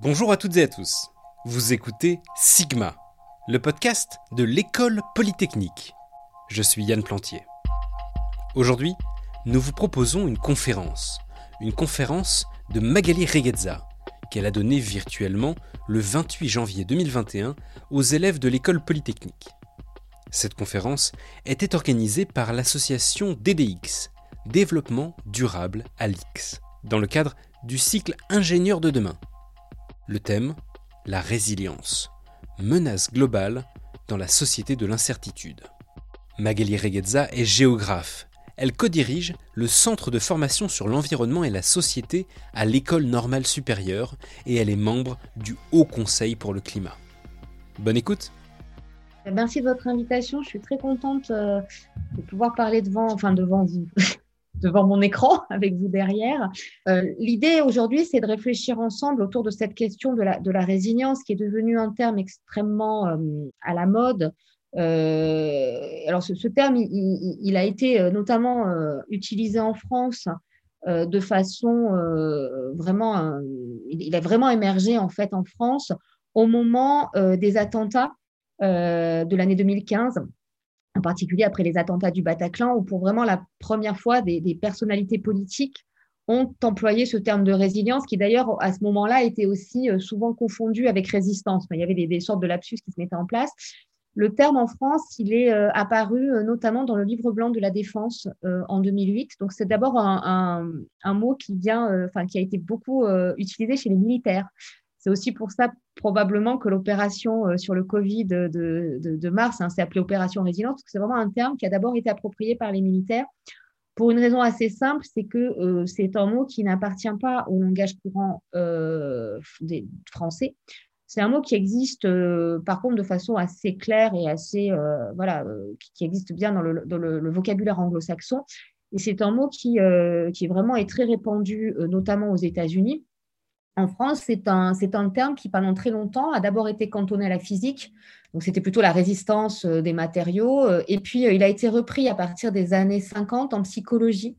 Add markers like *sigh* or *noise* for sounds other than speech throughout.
Bonjour à toutes et à tous. Vous écoutez Sigma, le podcast de l'école polytechnique. Je suis Yann Plantier. Aujourd'hui, nous vous proposons une conférence, une conférence de Magali Reguezza, qu'elle a donnée virtuellement le 28 janvier 2021 aux élèves de l'école polytechnique. Cette conférence était organisée par l'association DDX, Développement durable à l'X, dans le cadre du cycle Ingénieur de demain. Le thème La résilience, menace globale dans la société de l'incertitude. Magali Reguezza est géographe. Elle co-dirige le Centre de formation sur l'environnement et la société à l'École normale supérieure et elle est membre du Haut Conseil pour le climat. Bonne écoute Merci de votre invitation. Je suis très contente euh, de pouvoir parler devant, enfin devant vous, *laughs* devant mon écran *laughs* avec vous derrière. Euh, l'idée aujourd'hui, c'est de réfléchir ensemble autour de cette question de la, résilience qui est devenue un terme extrêmement euh, à la mode. alors ce, terme, il, a été notamment utilisé en France de façon vraiment, il a vraiment émergé en fait en France au moment des attentats euh, de l'année 2015, en particulier après les attentats du Bataclan, où pour vraiment la première fois, des, personnalités politiques ont employé ce terme de résilience, qui d'ailleurs, à ce moment-là, était aussi euh, souvent confondu avec résistance. il y avait des, sortes de lapsus qui se mettaient en place. Le terme en France, il est euh, apparu notamment dans le livre blanc de la défense en 2008. Donc, c'est d'abord un, mot qui vient, enfin, qui a été beaucoup utilisé chez les militaires. C'est aussi pour ça probablement que l'opération euh, sur le Covid de, mars hein, s'est appelée opération résilience, parce que c'est vraiment un terme qui a d'abord été approprié par les militaires pour une raison assez simple, c'est que euh, c'est un mot qui n'appartient pas au langage courant euh, des français. C'est un mot qui existe par contre de façon assez claire et assez voilà qui, existe bien dans le, le vocabulaire anglo-saxon. Et c'est un mot qui, qui vraiment est très répandu, notamment aux États-Unis. En France, c'est un, un terme qui, pendant très longtemps, a d'abord été cantonné à la physique. Donc, c'était plutôt la résistance euh, des matériaux. Euh, et puis, euh, il a été repris à partir des années 50 en psychologie.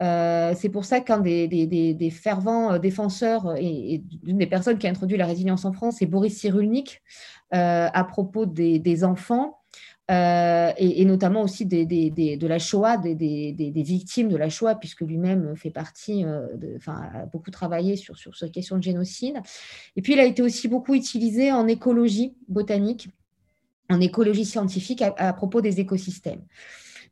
c'est pour ça qu'un des, fervents défenseurs et, d'une des personnes qui a introduit la résilience en France, c'est Boris Cyrulnik, à propos des, enfants. Euh, et, notamment aussi de la Shoah, des, victimes de la Shoah, puisque lui-même fait partie, euh, enfin, a beaucoup travaillé sur, sur cette question de génocide. Et puis, il a été aussi beaucoup utilisé en écologie botanique, en écologie scientifique à, propos des écosystèmes.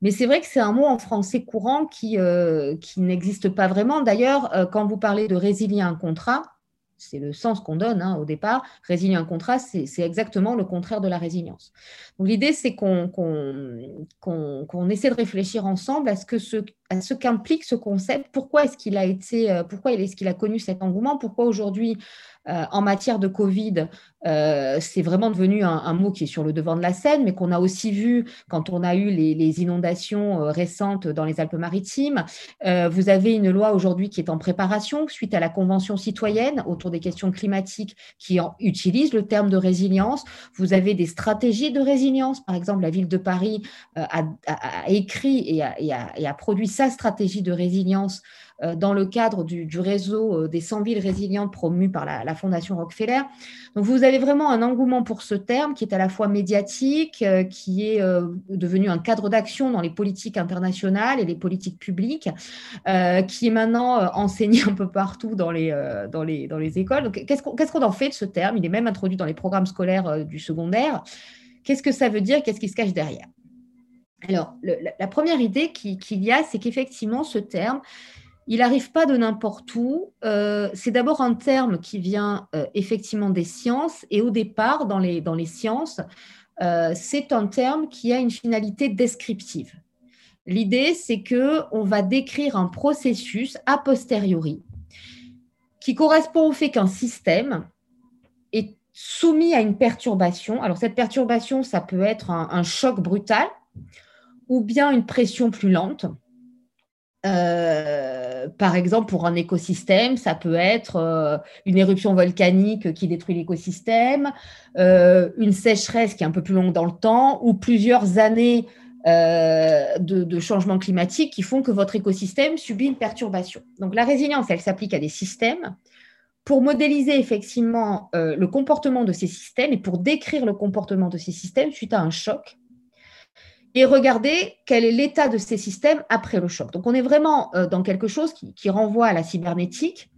Mais c'est vrai que c'est un mot en français courant qui, euh, qui n'existe pas vraiment. D'ailleurs, quand vous parlez de résilier un contrat, c'est le sens qu'on donne hein, au départ. Résilier un contrat, c'est exactement le contraire de la résilience. L'idée, c'est qu'on essaie de réfléchir ensemble à ce, à ce qu'implique ce concept. Pourquoi est-ce qu'il a été, euh, pourquoi est-ce qu'il a connu cet engouement? Pourquoi aujourd'hui euh, en matière de Covid, euh, c'est vraiment devenu un, mot qui est sur le devant de la scène, mais qu'on a aussi vu quand on a eu les, inondations euh, récentes dans les Alpes-Maritimes. vous avez une loi aujourd'hui qui est en préparation suite à la Convention citoyenne autour des questions climatiques qui utilise le terme de résilience. Vous avez des stratégies de résilience. Par exemple, la ville de Paris a, écrit et a produit sa stratégie de résilience dans le cadre du, réseau euh, des 100 villes résilientes promues par la, Fondation Rockefeller. Donc, vous avez vraiment un engouement pour ce terme qui est à la fois médiatique, euh, qui est devenu un cadre d'action dans les politiques internationales et les politiques publiques, qui est maintenant enseigné un peu partout dans les, dans les, dans les écoles. qu'est-ce qu'on en fait de ce terme? Il est même introduit dans les programmes scolaires du secondaire. Qu'est-ce que ça veut dire? Qu'est-ce qui se cache derrière? Alors, la, première idée qu'il y a, c'est qu'effectivement, ce terme, il n'arrive pas de n'importe où. Euh, c'est d'abord un terme qui vient euh, effectivement des sciences et au départ, dans les, sciences, euh, c'est un terme qui a une finalité descriptive. L'idée, c'est que on va décrire un processus a posteriori qui correspond au fait qu'un système est soumis à une perturbation. Alors cette perturbation, ça peut être un choc brutal ou bien une pression plus lente euh, par exemple, pour un écosystème, ça peut être euh, une éruption volcanique qui détruit l'écosystème, euh, une sécheresse qui est un peu plus longue dans le temps, ou plusieurs années de, de, changement climatique qui font que votre écosystème subit une perturbation. Donc la résilience, elle s'applique à des systèmes pour modéliser effectivement le comportement de ces systèmes et pour décrire le comportement de ces systèmes suite à un choc et regarder quel est l'état de ces systèmes après le choc. Donc on est vraiment euh, dans quelque chose qui, renvoie à la cybernétique.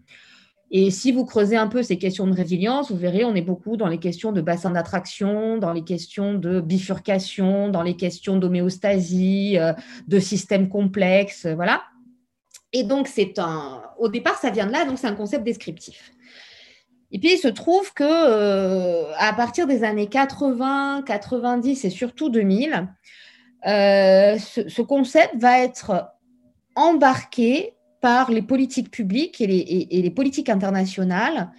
Et si vous creusez un peu ces questions de résilience, vous verrez, on est beaucoup dans les questions de bassin d'attraction, dans les questions de bifurcation, dans les questions d'homéostasie, euh, de systèmes complexes, voilà. Et donc, c'est un. Au départ, ça vient de là, donc c'est un concept descriptif. Et puis, il se trouve que euh, à partir des années 80, 90 et surtout 2000, euh, ce, concept va être embarqué par les politiques publiques et les, politiques internationales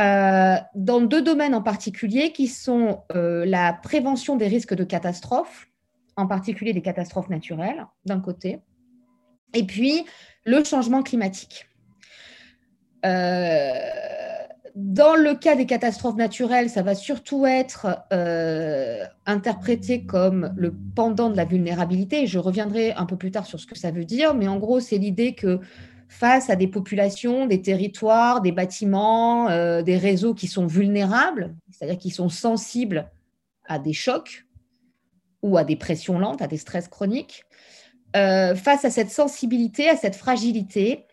euh, dans deux domaines en particulier qui sont la prévention des risques de catastrophes, en particulier des catastrophes naturelles, d'un côté, et puis le changement climatique. Euh, dans le cas des catastrophes naturelles, ça va surtout être euh, interprété comme le pendant de la vulnérabilité. Je reviendrai un peu plus tard sur ce que ça veut dire, mais en gros, c'est l'idée que face à des populations, des territoires, des bâtiments, euh, des réseaux qui sont vulnérables, c'est-à-dire qui sont sensibles à des chocs ou à des pressions lentes, à des stress chroniques, euh, face à cette sensibilité, à cette fragilité,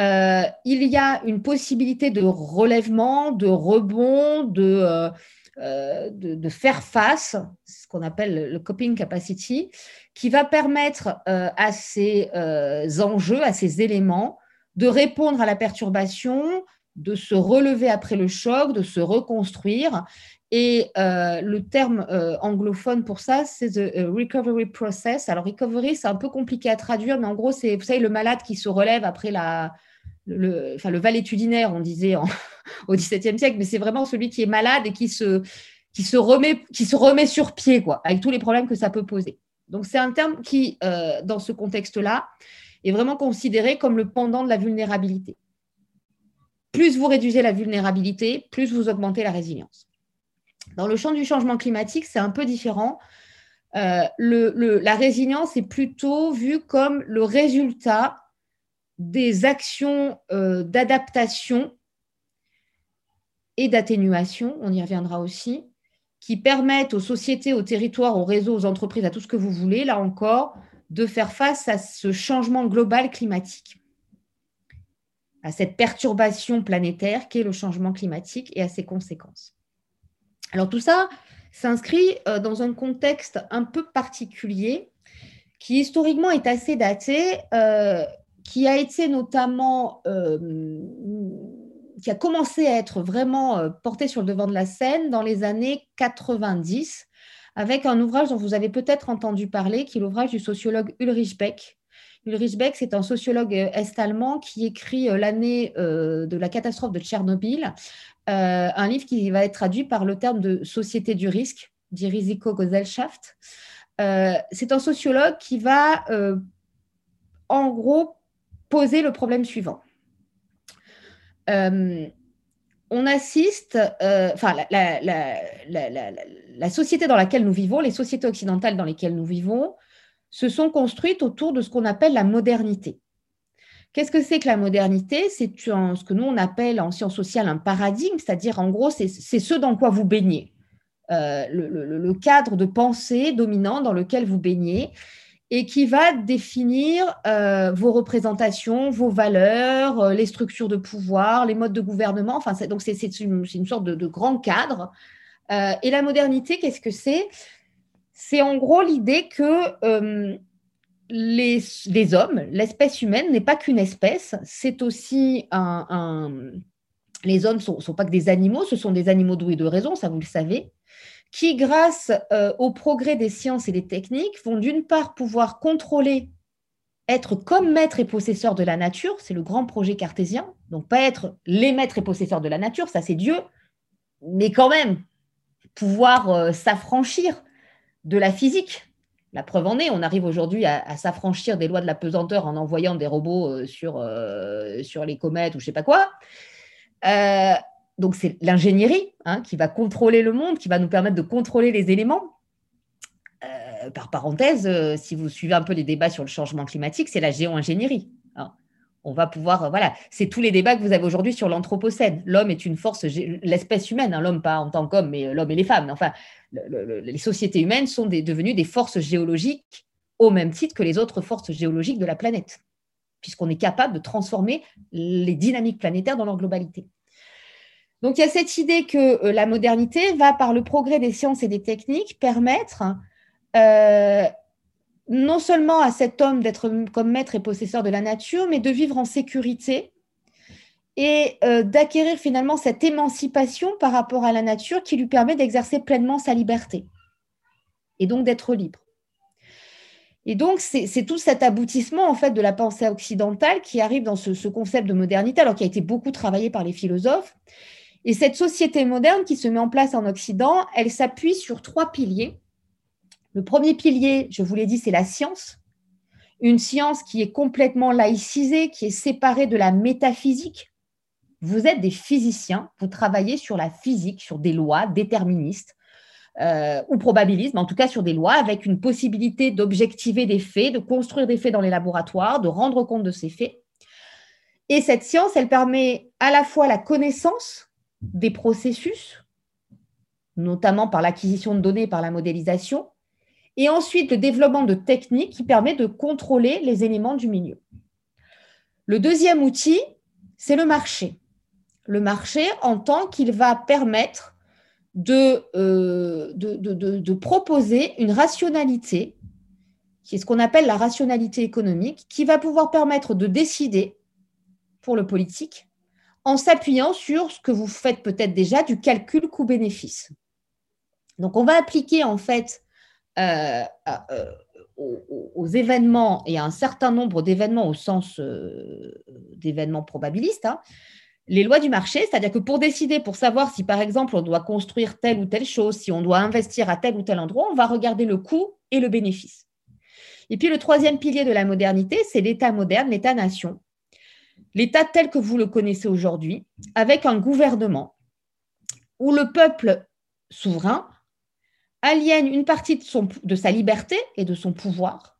euh, il y a une possibilité de relèvement, de rebond, de, euh, de, faire face, ce qu'on appelle le coping capacity, qui va permettre à ces enjeux, à ces éléments, de répondre à la perturbation, de se relever après le choc, de se reconstruire et euh, le terme euh, anglophone pour ça, c'est the euh, recovery process. Alors, recovery, c'est un peu compliqué à traduire, mais en gros, c'est, vous savez, le malade qui se relève après la, le, enfin, le valétudinaire, on disait *laughs* au XVIIe siècle, mais c'est vraiment celui qui est malade et qui se, qui se, remet, qui se remet sur pied, quoi, avec tous les problèmes que ça peut poser. Donc, c'est un terme qui, dans ce contexte-là, est vraiment considéré comme le pendant de la vulnérabilité. Plus vous réduisez la vulnérabilité, plus vous augmentez la résilience. Dans le champ du changement climatique, c'est un peu différent. Euh, la résilience est plutôt vue comme le résultat des actions euh, d'adaptation et d'atténuation, on y reviendra aussi, qui permettent aux sociétés, aux territoires, aux réseaux, aux entreprises, à tout ce que vous voulez, là encore, de faire face à ce changement global climatique, à cette perturbation planétaire qu'est le changement climatique et à ses conséquences. Alors tout ça s'inscrit euh, dans un contexte un peu particulier qui historiquement est assez daté, euh, qui a été notamment, euh, qui a commencé à être vraiment porté sur le devant de la scène dans les années 90, avec un ouvrage dont vous avez peut-être entendu parler, qui est l'ouvrage du sociologue Ulrich Beck. Ulrich Beck, c'est un sociologue est-allemand qui écrit l'année de la catastrophe de Tchernobyl euh, un livre qui va être traduit par le terme de société du risque, die Risikogesellschaft. Euh, c'est un sociologue qui va, euh, en gros, poser le problème suivant. on assiste, enfin, la, société dans laquelle nous vivons, les sociétés occidentales dans lesquelles nous vivons, se sont construites autour de ce qu'on appelle la modernité. Qu'est-ce que c'est que la modernité? C'est ce que nous, on appelle en sciences sociales un paradigme, c'est-à-dire en gros, c'est ce dans quoi vous baignez, euh, le, cadre de pensée dominant dans lequel vous baignez et qui va définir euh, vos représentations, vos valeurs, euh, les structures de pouvoir, les modes de gouvernement. Donc c'est une, sorte de grand cadre. et la modernité, qu'est-ce que c'est? C'est en gros l'idée que les, hommes, l'espèce humaine n'est pas qu'une espèce, c'est aussi un, Les hommes ne sont, pas que des animaux, ce sont des animaux doués de raison, ça vous le savez, qui, grâce euh, au progrès des sciences et des techniques, vont d'une part pouvoir contrôler, être comme maître et possesseur de la nature, c'est le grand projet cartésien, donc pas être les maîtres et possesseurs de la nature, ça c'est Dieu, mais quand même pouvoir euh, s'affranchir de la physique, la preuve en est, on arrive aujourd'hui à, s'affranchir des lois de la pesanteur en envoyant des robots euh, sur, euh, sur les comètes ou je ne sais pas quoi. Euh, donc c'est l'ingénierie hein, qui va contrôler le monde, qui va nous permettre de contrôler les éléments. par parenthèse, si vous suivez un peu les débats sur le changement climatique, c'est la géo-ingénierie. On va pouvoir, voilà, c'est tous les débats que vous avez aujourd'hui sur l'anthropocène. L'homme est une force, l'espèce humaine, hein, l'homme pas en tant qu'homme, mais l'homme et les femmes. Enfin, les sociétés humaines sont devenues des forces géologiques au même titre que les autres forces géologiques de la planète, puisqu'on est capable de transformer les dynamiques planétaires dans leur globalité. Donc il y a cette idée que euh, la modernité va, par le progrès des sciences et des techniques, permettre euh, non seulement à cet homme d'être comme maître et possesseur de la nature, mais de vivre en sécurité et euh, d'acquérir finalement cette émancipation par rapport à la nature qui lui permet d'exercer pleinement sa liberté et donc d'être libre. Et donc, c'est tout cet aboutissement en fait de la pensée occidentale qui arrive dans ce, ce, concept de modernité, alors qui a été beaucoup travaillé par les philosophes. Et cette société moderne qui se met en place en Occident, elle s'appuie sur trois piliers. Le premier pilier, je vous l'ai dit, c'est la science. Une science qui est complètement laïcisée, qui est séparée de la métaphysique. Vous êtes des physiciens, vous travaillez sur la physique, sur des lois déterministes euh, ou probabilistes, mais en tout cas sur des lois avec une possibilité d'objectiver des faits, de construire des faits dans les laboratoires, de rendre compte de ces faits. Et cette science, elle permet à la fois la connaissance des processus, notamment par l'acquisition de données, par la modélisation, et ensuite le développement de techniques qui permet de contrôler les éléments du milieu. Le deuxième outil, c'est le marché le marché en tant qu'il va permettre euh, de, de, proposer une rationalité, qui est ce qu'on appelle la rationalité économique, qui va pouvoir permettre de décider pour le politique en s'appuyant sur ce que vous faites peut-être déjà du calcul coût-bénéfice. Donc on va appliquer en fait euh, euh, aux, événements et à un certain nombre d'événements au sens d'événements probabilistes, hein, les lois du marché, c'est-à-dire que pour décider, pour savoir si par exemple on doit construire telle ou telle chose, si on doit investir à tel ou tel endroit, on va regarder le coût et le bénéfice. Et puis le troisième pilier de la modernité, c'est l'État moderne, l'État-nation. L'État tel que vous le connaissez aujourd'hui, avec un gouvernement où le peuple souverain aliène une partie de, de sa liberté et de son pouvoir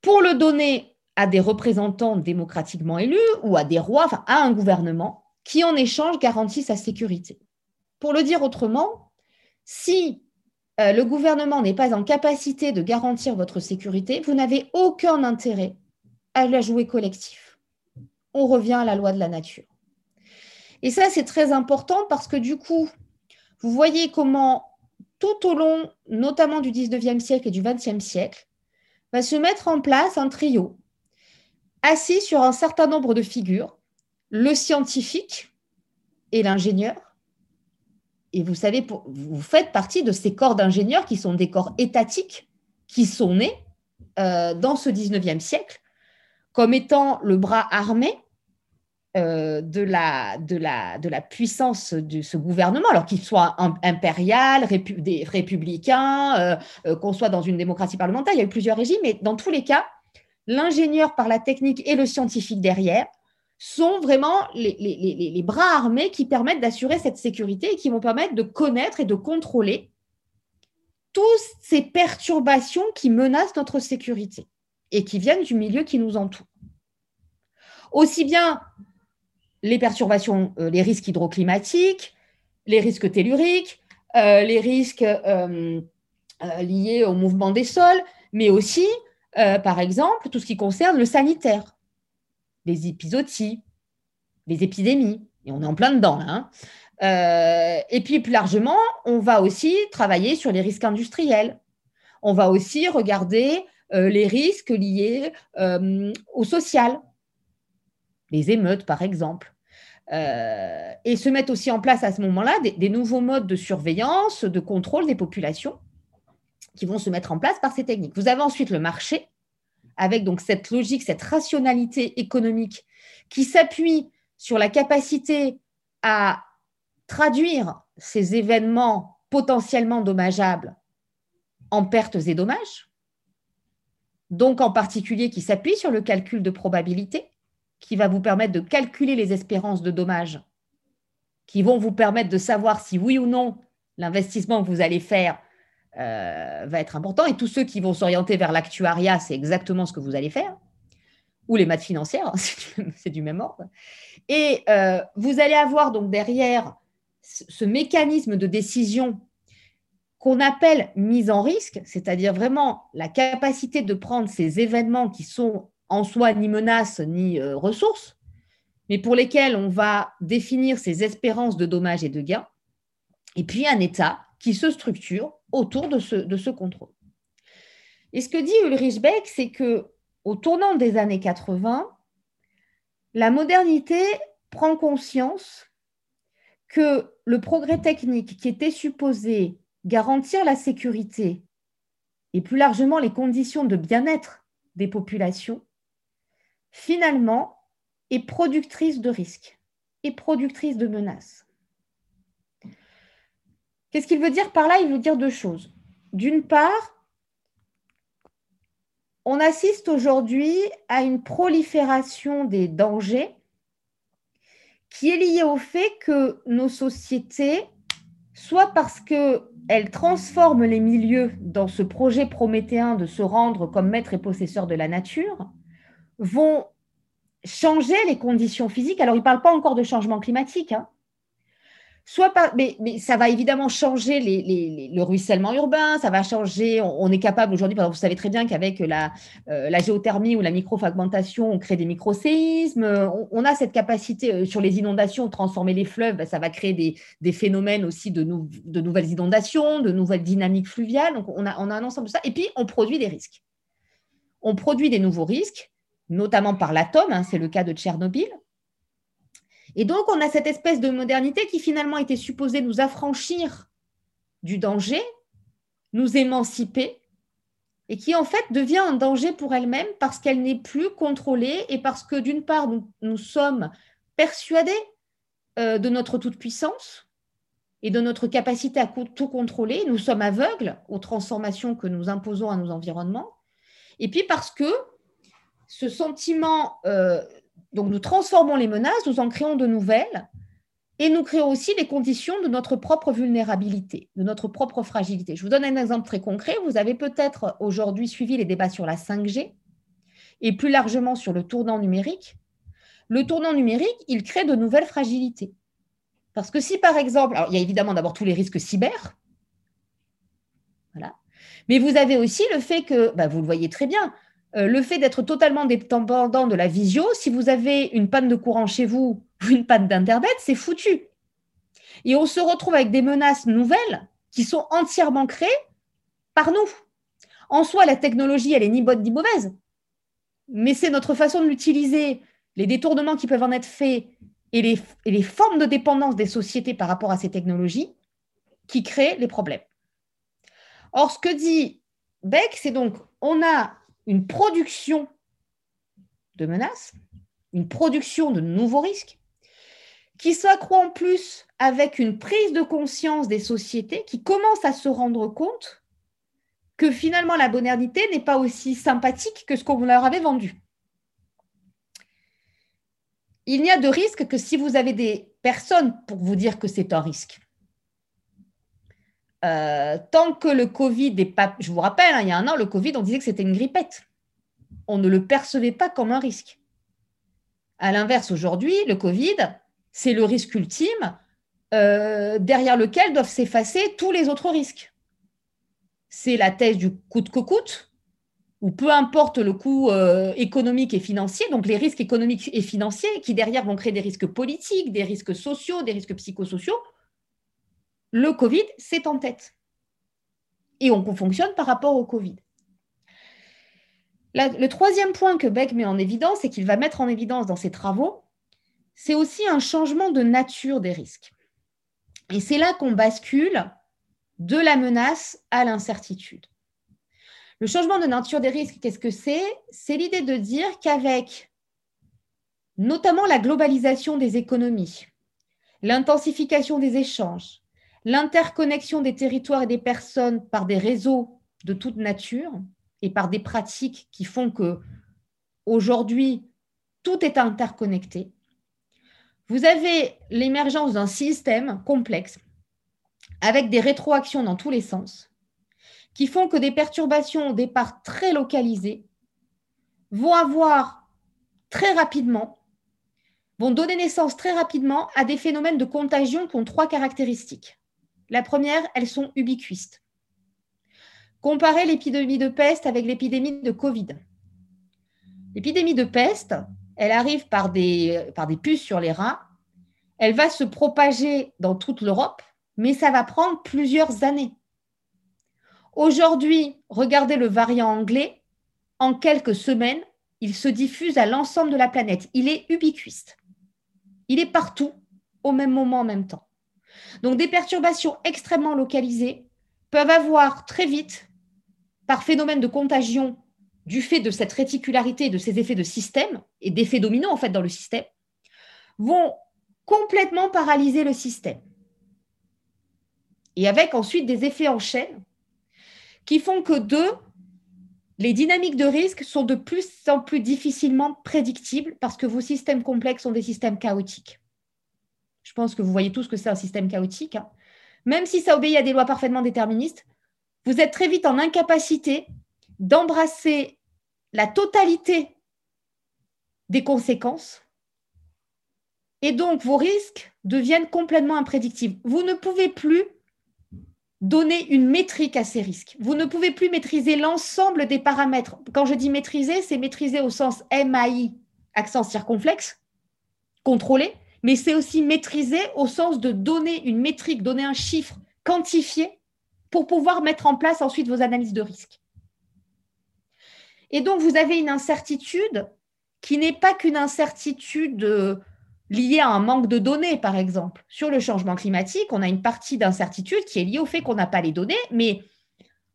pour le donner à des représentants démocratiquement élus ou à des rois, à un gouvernement qui en échange garantit sa sécurité. Pour le dire autrement, si euh, le gouvernement n'est pas en capacité de garantir votre sécurité, vous n'avez aucun intérêt à la jouer collectif. On revient à la loi de la nature. Et ça, c'est très important parce que du coup, vous voyez comment tout au long, notamment du 19e siècle et du 20e siècle, va se mettre en place un trio assis sur un certain nombre de figures, le scientifique et l'ingénieur. Et vous savez, vous faites partie de ces corps d'ingénieurs qui sont des corps étatiques, qui sont nés euh, dans ce 19e siècle comme étant le bras armé euh, de, la, puissance de ce gouvernement, alors qu'il soit impérial, républicain, euh, qu'on soit dans une démocratie parlementaire, il y a eu plusieurs régimes, mais dans tous les cas, l'ingénieur par la technique et le scientifique derrière sont vraiment les, bras armés qui permettent d'assurer cette sécurité et qui vont permettre de connaître et de contrôler toutes ces perturbations qui menacent notre sécurité et qui viennent du milieu qui nous entoure. Aussi bien les perturbations, euh, les risques hydroclimatiques, les risques telluriques, euh, les risques euh, liés au mouvement des sols, mais aussi par exemple, tout ce qui concerne le sanitaire, les épisodies, les épidémies, et on est en plein dedans hein. et puis plus largement, on va aussi travailler sur les risques industriels. On va aussi regarder les risques liés au social, les émeutes par exemple. et se mettre aussi en place à ce moment-là des, nouveaux modes de surveillance, de contrôle des populations qui vont se mettre en place par ces techniques. Vous avez ensuite le marché, avec donc cette logique, cette rationalité économique qui s'appuie sur la capacité à traduire ces événements potentiellement dommageables en pertes et dommages, donc en particulier qui s'appuie sur le calcul de probabilité, qui va vous permettre de calculer les espérances de dommages, qui vont vous permettre de savoir si oui ou non l'investissement que vous allez faire euh, va être important. Et tous ceux qui vont s'orienter vers l'actuariat, c'est exactement ce que vous allez faire. ou les maths financières, *laughs* c'est du même ordre. Et euh, vous allez avoir donc derrière ce mécanisme de décision qu'on appelle mise en risque, c'est-à-dire vraiment la capacité de prendre ces événements qui sont en soi ni menaces ni euh, ressources, mais pour lesquels on va définir ces espérances de dommages et de gains, et puis un État qui se structure autour de ce, de ce contrôle. Et ce que dit Ulrich Beck, c'est que au tournant des années 80, la modernité prend conscience que le progrès technique qui était supposé garantir la sécurité et plus largement les conditions de bien-être des populations, finalement, est productrice de risques et productrice de menaces. Qu'est-ce qu'il veut dire par là? Il veut dire deux choses. D'une part, on assiste aujourd'hui à une prolifération des dangers qui est liée au fait que nos sociétés, soit parce qu'elles transforment les milieux dans ce projet prométhéen de se rendre comme maître et possesseur de la nature, vont changer les conditions physiques. Alors, il ne parle pas encore de changement climatique, hein, soit pas, mais, ça va évidemment changer le ruissellement urbain, ça va changer, on, est capable aujourd'hui, vous savez très bien qu'avec la, euh, la, géothermie ou la microfragmentation, on crée des microséismes, on, on a cette capacité euh, sur les inondations, transformer les fleuves, ça va créer des, phénomènes aussi de, nouvelles inondations, de nouvelles dynamiques fluviales, donc on a un ensemble de ça, et puis on produit des risques. On produit des nouveaux risques, notamment par l'atome, hein, c'est le cas de Tchernobyl, et donc, on a cette espèce de modernité qui finalement était supposée nous affranchir du danger, nous émanciper, et qui en fait devient un danger pour elle-même parce qu'elle n'est plus contrôlée et parce que d'une part, nous, sommes persuadés euh, de notre toute-puissance et de notre capacité à tout contrôler, nous sommes aveugles aux transformations que nous imposons à nos environnements, et puis parce que ce sentiment euh, donc nous transformons les menaces, nous en créons de nouvelles et nous créons aussi les conditions de notre propre vulnérabilité, de notre propre fragilité. Je vous donne un exemple très concret. Vous avez peut-être aujourd'hui suivi les débats sur la 5G et plus largement sur le tournant numérique. Le tournant numérique, il crée de nouvelles fragilités. Parce que si par exemple, alors il y a évidemment d'abord tous les risques cyber, voilà, mais vous avez aussi le fait que, bah, vous le voyez très bien, euh, le fait d'être totalement dépendant de la visio, si vous avez une panne de courant chez vous ou une panne d'Internet, c'est foutu. Et on se retrouve avec des menaces nouvelles qui sont entièrement créées par nous. En soi, la technologie, elle est ni bonne ni mauvaise, mais c'est notre façon de l'utiliser, les détournements qui peuvent en être faits et les, et les formes de dépendance des sociétés par rapport à ces technologies qui créent les problèmes. Or, ce que dit Beck, c'est donc, on a une production de menaces, une production de nouveaux risques, qui s'accroît en plus avec une prise de conscience des sociétés qui commencent à se rendre compte que finalement la modernité n'est pas aussi sympathique que ce qu'on leur avait vendu. Il n'y a de risque que si vous avez des personnes pour vous dire que c'est un risque. Euh, tant que le Covid n'est pas. Je vous rappelle, hein, il y a un an, le Covid, on disait que c'était une grippette. On ne le percevait pas comme un risque. À l'inverse, aujourd'hui, le Covid, c'est le risque ultime euh, derrière lequel doivent s'effacer tous les autres risques. C'est la thèse du coût que coûte, ou peu importe le coût euh, économique et financier, donc les risques économiques et financiers qui derrière vont créer des risques politiques, des risques sociaux, des risques psychosociaux, le Covid, c'est en tête. Et on fonctionne par rapport au Covid. le troisième point que Beck met en évidence et qu'il va mettre en évidence dans ses travaux, c'est aussi un changement de nature des risques. Et c'est là qu'on bascule de la menace à l'incertitude. Le changement de nature des risques, qu'est-ce que c'est? C'est l'idée de dire qu'avec notamment la globalisation des économies, l'intensification des échanges, l'interconnexion des territoires et des personnes par des réseaux de toute nature et par des pratiques qui font que aujourd'hui tout est interconnecté. Vous avez l'émergence d'un système complexe avec des rétroactions dans tous les sens qui font que des perturbations au départ très localisées vont avoir très rapidement, vont donner naissance très rapidement à des phénomènes de contagion qui ont trois caractéristiques. La première, elles sont ubiquistes. Comparez l'épidémie de peste avec l'épidémie de Covid. L'épidémie de peste, elle arrive par des, par des puces sur les rats, elle va se propager dans toute l'Europe, mais ça va prendre plusieurs années. Aujourd'hui, regardez le variant anglais, en quelques semaines, il se diffuse à l'ensemble de la planète. Il est ubiquiste. Il est partout, au même moment, en même temps. Donc des perturbations extrêmement localisées peuvent avoir très vite, par phénomène de contagion du fait de cette réticularité, de ces effets de système et d'effets dominants en fait dans le système, vont complètement paralyser le système. Et avec ensuite des effets en chaîne qui font que deux, les dynamiques de risque sont de plus en plus difficilement prédictibles parce que vos systèmes complexes sont des systèmes chaotiques. Je pense que vous voyez tous que c'est un système chaotique. Hein. Même si ça obéit à des lois parfaitement déterministes, vous êtes très vite en incapacité d'embrasser la totalité des conséquences. Et donc, vos risques deviennent complètement imprédictibles. Vous ne pouvez plus donner une métrique à ces risques. Vous ne pouvez plus maîtriser l'ensemble des paramètres. Quand je dis maîtriser, c'est maîtriser au sens MAI, accent circonflexe, contrôler, mais c'est aussi maîtriser au sens de donner une métrique, donner un chiffre quantifié pour pouvoir mettre en place ensuite vos analyses de risque. Et donc, vous avez une incertitude qui n'est pas qu'une incertitude euh, liée à un manque de données, par exemple. Sur le changement climatique, on a une partie d'incertitude qui est liée au fait qu'on n'a pas les données, mais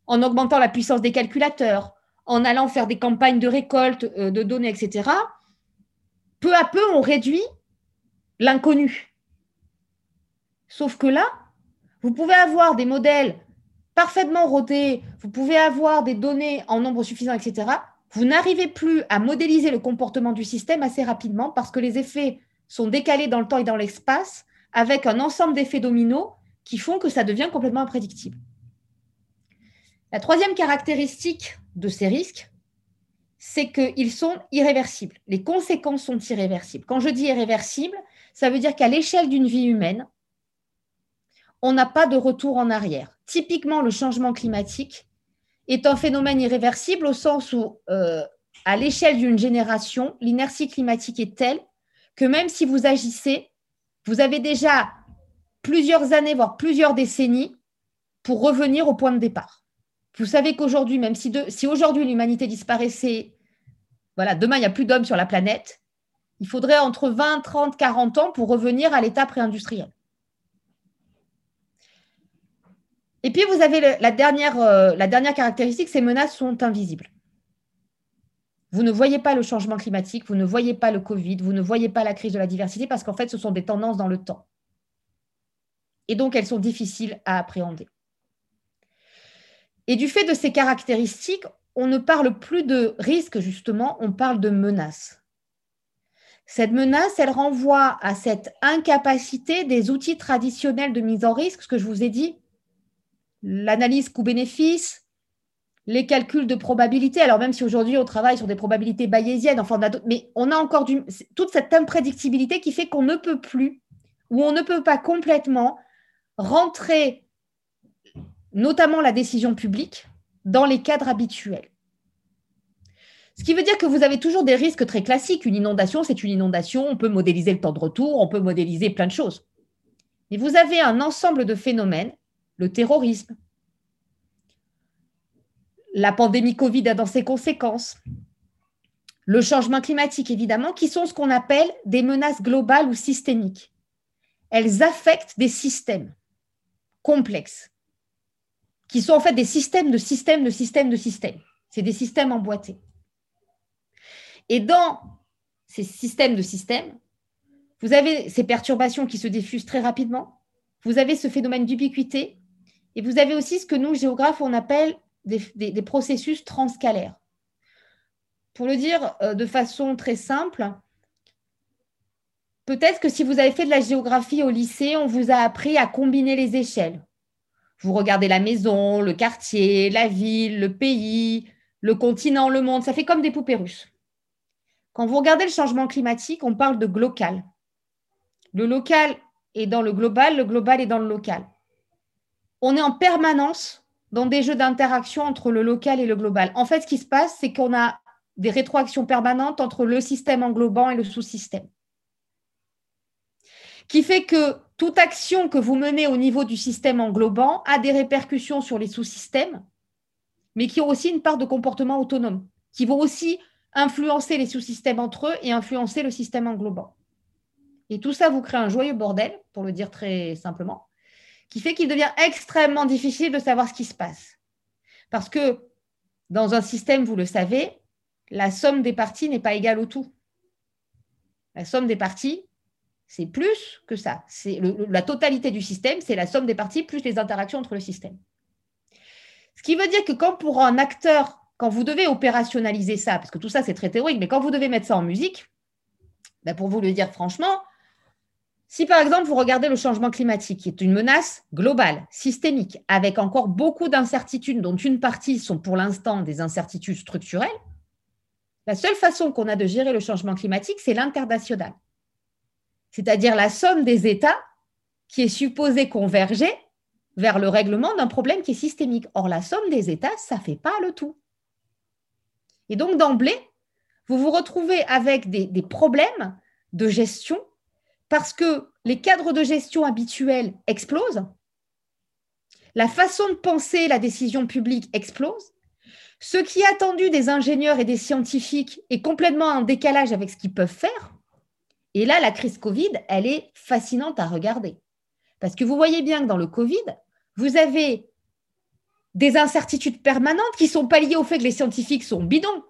en augmentant la puissance des calculateurs, en allant faire des campagnes de récolte euh, de données, etc., peu à peu, on réduit l'inconnu. Sauf que là, vous pouvez avoir des modèles parfaitement rodés, vous pouvez avoir des données en nombre suffisant, etc. Vous n'arrivez plus à modéliser le comportement du système assez rapidement parce que les effets sont décalés dans le temps et dans l'espace avec un ensemble d'effets dominos qui font que ça devient complètement imprédictible. La troisième caractéristique de ces risques, c'est qu'ils sont irréversibles. Les conséquences sont irréversibles. Quand je dis irréversible, ça veut dire qu'à l'échelle d'une vie humaine, on n'a pas de retour en arrière. Typiquement, le changement climatique est un phénomène irréversible au sens où, euh, à l'échelle d'une génération, l'inertie climatique est telle que même si vous agissez, vous avez déjà plusieurs années, voire plusieurs décennies pour revenir au point de départ. Vous savez qu'aujourd'hui, même si, si aujourd'hui l'humanité disparaissait, voilà, demain il n'y a plus d'hommes sur la planète, il faudrait entre 20, 30, 40 ans pour revenir à l'état pré-industriel. Et puis, vous avez la, dernière, euh, la dernière caractéristique, ces menaces sont invisibles. Vous ne voyez pas le changement climatique, vous ne voyez pas le Covid, vous ne voyez pas la crise de la diversité parce qu'en fait, ce sont des tendances dans le temps. Et donc, elles sont difficiles à appréhender. Et du fait de ces caractéristiques, on ne parle plus de risque, justement, on parle de menaces. Cette menace, elle renvoie à cette incapacité des outils traditionnels de mise en risque, ce que je vous ai dit, l'analyse coût-bénéfice, les calculs de probabilité. Alors même si aujourd'hui on travaille sur des probabilités bayésiennes, mais on a encore toute cette imprédictibilité qui fait qu'on ne peut plus ou on ne peut pas complètement rentrer, notamment la décision publique, dans les cadres habituels. Ce qui veut dire que vous avez toujours des risques très classiques. Une inondation, c'est une inondation. On peut modéliser le temps de retour, on peut modéliser plein de choses. Mais vous avez un ensemble de phénomènes, le terrorisme, la pandémie Covid dans ses conséquences, le changement climatique, évidemment, qui sont ce qu'on appelle des menaces globales ou systémiques. Elles affectent des systèmes complexes, qui sont en fait des systèmes de systèmes de systèmes de systèmes. C'est des systèmes emboîtés. Et dans ces systèmes de systèmes, vous avez ces perturbations qui se diffusent très rapidement, vous avez ce phénomène d'ubiquité, et vous avez aussi ce que nous, géographes, on appelle des, processus transcalaires. Pour le dire euh, de façon très simple, peut-être que si vous avez fait de la géographie au lycée, on vous a appris à combiner les échelles. Vous regardez la maison, le quartier, la ville, le pays, le continent, le monde, ça fait comme des poupées russes. Quand vous regardez le changement climatique, on parle de local. Le local est dans le global, le global est dans le local. On est en permanence dans des jeux d'interaction entre le local et le global. En fait, ce qui se passe, c'est qu'on a des rétroactions permanentes entre le système englobant et le sous-système. Qui fait que toute action que vous menez au niveau du système englobant a des répercussions sur les sous-systèmes, mais qui ont aussi une part de comportement autonome, qui vont aussi influencer les sous-systèmes entre eux et influencer le système englobant. Et tout ça vous crée un joyeux bordel, pour le dire très simplement, qui fait qu'il devient extrêmement difficile de savoir ce qui se passe. Parce que dans un système, vous le savez, la somme des parties n'est pas égale au tout. La somme des parties, c'est plus que ça. C'est la totalité du système, c'est la somme des parties plus les interactions entre le système. Ce qui veut dire que quand pour un acteur, quand vous devez opérationnaliser ça, parce que tout ça c'est très théorique, mais quand vous devez mettre ça en musique, ben pour vous le dire franchement, si par exemple vous regardez le changement climatique, qui est une menace globale, systémique, avec encore beaucoup d'incertitudes, dont une partie sont pour l'instant des incertitudes structurelles, la seule façon qu'on a de gérer le changement climatique, c'est l'international. C'est-à-dire la somme des États qui est supposée converger vers le règlement d'un problème qui est systémique. Or, la somme des États, ça ne fait pas le tout. Et donc, d'emblée, vous vous retrouvez avec des, problèmes de gestion parce que les cadres de gestion habituels explosent, la façon de penser la décision publique explose, ce qui est attendu des ingénieurs et des scientifiques est complètement en décalage avec ce qu'ils peuvent faire. Et là, la crise Covid, elle est fascinante à regarder. Parce que vous voyez bien que dans le Covid, vous avez des incertitudes permanentes qui ne sont pas liées au fait que les scientifiques sont bidons.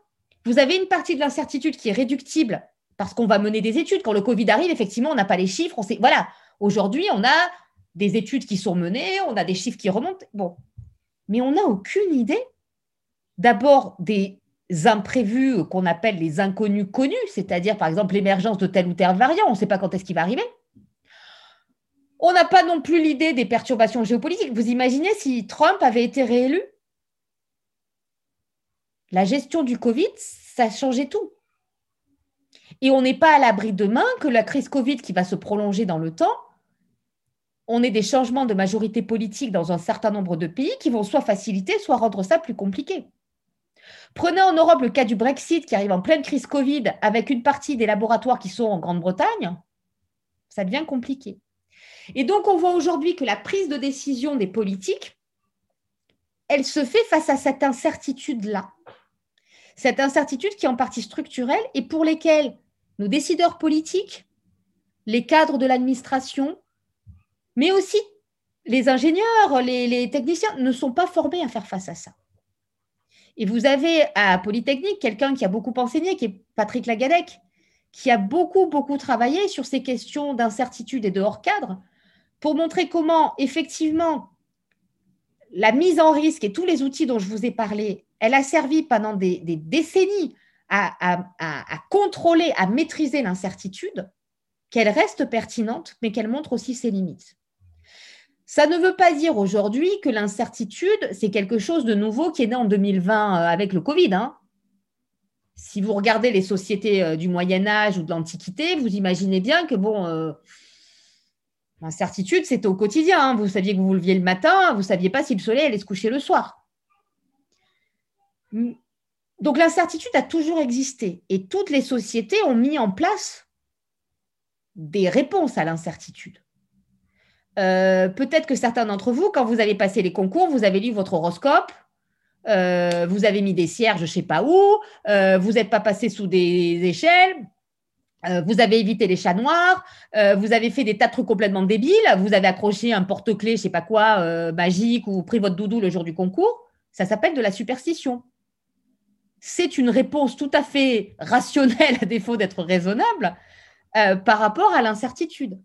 Vous avez une partie de l'incertitude qui est réductible parce qu'on va mener des études. Quand le Covid arrive, effectivement, on n'a pas les chiffres. Voilà, aujourd'hui, on a des études qui sont menées, on a des chiffres qui remontent. Bon, mais on n'a aucune idée. D'abord, des imprévus qu'on appelle les inconnus connus, c'est-à-dire par exemple l'émergence de tel ou tel variant, on ne sait pas quand est-ce qu'il va arriver. On n'a pas non plus l'idée des perturbations géopolitiques. Vous imaginez si Trump avait été réélu? La gestion du Covid, ça changeait tout. Et on n'est pas à l'abri demain que la crise Covid qui va se prolonger dans le temps, on ait des changements de majorité politique dans un certain nombre de pays qui vont soit faciliter, soit rendre ça plus compliqué. Prenez en Europe le cas du Brexit qui arrive en pleine crise Covid avec une partie des laboratoires qui sont en Grande-Bretagne. Ça devient compliqué. Et donc, on voit aujourd'hui que la prise de décision des politiques, elle se fait face à cette incertitude-là. Cette incertitude qui est en partie structurelle et pour lesquelles nos décideurs politiques, les cadres de l'administration, mais aussi les ingénieurs, les, techniciens ne sont pas formés à faire face à ça. Et vous avez à Polytechnique quelqu'un qui a beaucoup enseigné, qui est Patrick Lagadec, qui a beaucoup, beaucoup travaillé sur ces questions d'incertitude et de hors cadre pour montrer comment, effectivement, la mise en risque et tous les outils dont je vous ai parlé, elle a servi pendant des décennies à, contrôler, à maîtriser l'incertitude, qu'elle reste pertinente, mais qu'elle montre aussi ses limites. Ça ne veut pas dire aujourd'hui que l'incertitude, c'est quelque chose de nouveau qui est né en 2020 euh, avec le Covid. Hein. Si vous regardez les sociétés euh, du Moyen Âge ou de l'Antiquité, vous imaginez bien que bon, euh, l'incertitude, c'était au quotidien. Hein. Vous saviez que vous leviez le matin, vous ne saviez pas si le soleil allait se coucher le soir. Donc l'incertitude a toujours existé et toutes les sociétés ont mis en place des réponses à l'incertitude. Euh, peut-être que certains d'entre vous, quand vous avez passé les concours, vous avez lu votre horoscope, euh, vous avez mis des cierges, je ne sais pas où, euh, vous n'êtes pas passé sous des échelles, vous avez évité les chats noirs, vous avez fait des tas de trucs complètement débiles, vous avez accroché un porte-clés, je ne sais pas quoi, magique, ou pris votre doudou le jour du concours. Ça s'appelle de la superstition c'est une réponse tout à fait rationnelle, à défaut d'être raisonnable, euh, par rapport à l'incertitude.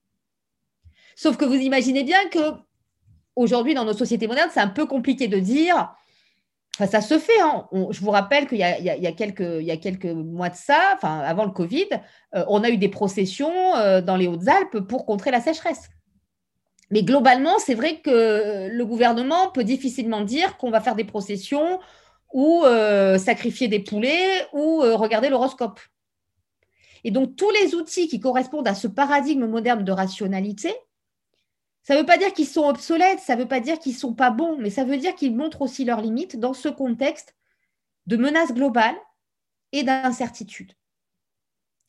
Sauf que vous imaginez bien que aujourd'hui, dans nos sociétés modernes, c'est un peu compliqué de dire. Enfin, ça se fait. Hein. je vous rappelle qu'il y, a quelques mois de ça, avant le Covid, euh, on a eu des processions euh, dans les Hautes-Alpes pour contrer la sécheresse. Mais globalement, c'est vrai que le gouvernement peut difficilement dire qu'on va faire des processions ou euh, sacrifier des poulets ou regarder l'horoscope. Et donc, tous les outils qui correspondent à ce paradigme moderne de rationalité, ça ne veut pas dire qu'ils sont obsolètes, ça ne veut pas dire qu'ils ne sont pas bons, mais ça veut dire qu'ils montrent aussi leurs limites dans ce contexte de menace globale et d'incertitude.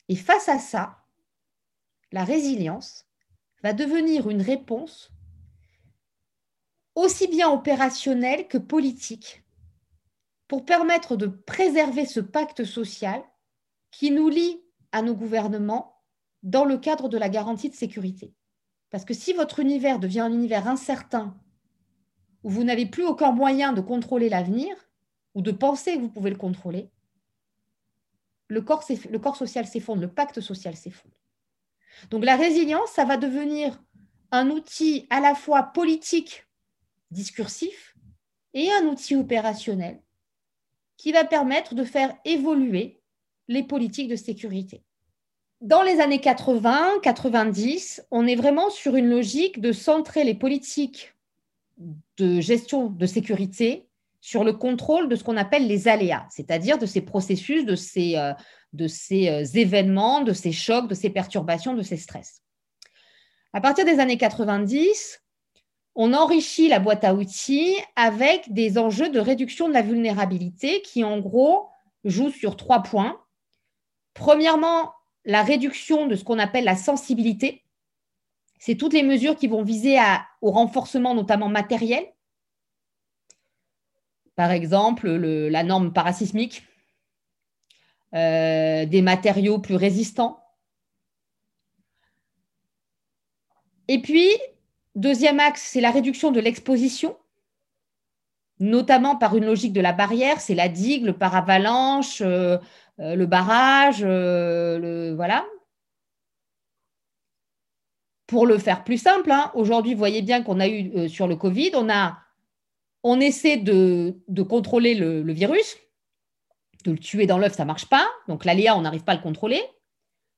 Et face à ça, la résilience va devenir une réponse aussi bien opérationnelle que politique pour permettre de préserver ce pacte social qui nous lie à nos gouvernements dans le cadre de la garantie de sécurité. Parce que si votre univers devient un univers incertain, où vous n'avez plus aucun moyen de contrôler l'avenir, ou de penser que vous pouvez le contrôler, le corps, social s'effondre, le pacte social s'effondre. Donc la résilience, ça va devenir un outil à la fois politique, discursif, et un outil opérationnel qui va permettre de faire évoluer les politiques de sécurité. Dans les années 80, 90, on est vraiment sur une logique de centrer les politiques de gestion de sécurité sur le contrôle de ce qu'on appelle les aléas, c'est-à-dire de ces processus, de ces, euh, de ces euh, événements, de ces chocs, de ces perturbations, de ces stress. À partir des années 90, on enrichit la boîte à outils avec des enjeux de réduction de la vulnérabilité qui, en gros, jouent sur trois points. Premièrement, la réduction de ce qu'on appelle la sensibilité. C'est toutes les mesures qui vont viser au renforcement, notamment matériel. Par exemple, la norme parasismique, euh, des matériaux plus résistants. Et puis, deuxième axe, c'est la réduction de l'exposition notamment par une logique de la barrière, c'est la digue, le paravalanche, euh, le barrage, euh, voilà. Pour le faire plus simple, hein, aujourd'hui, vous voyez bien qu'on a eu sur le Covid, on, a, on essaie de, contrôler le, virus, de le tuer dans l'œuf, ça ne marche pas. Donc l'aléa, on n'arrive pas à le contrôler.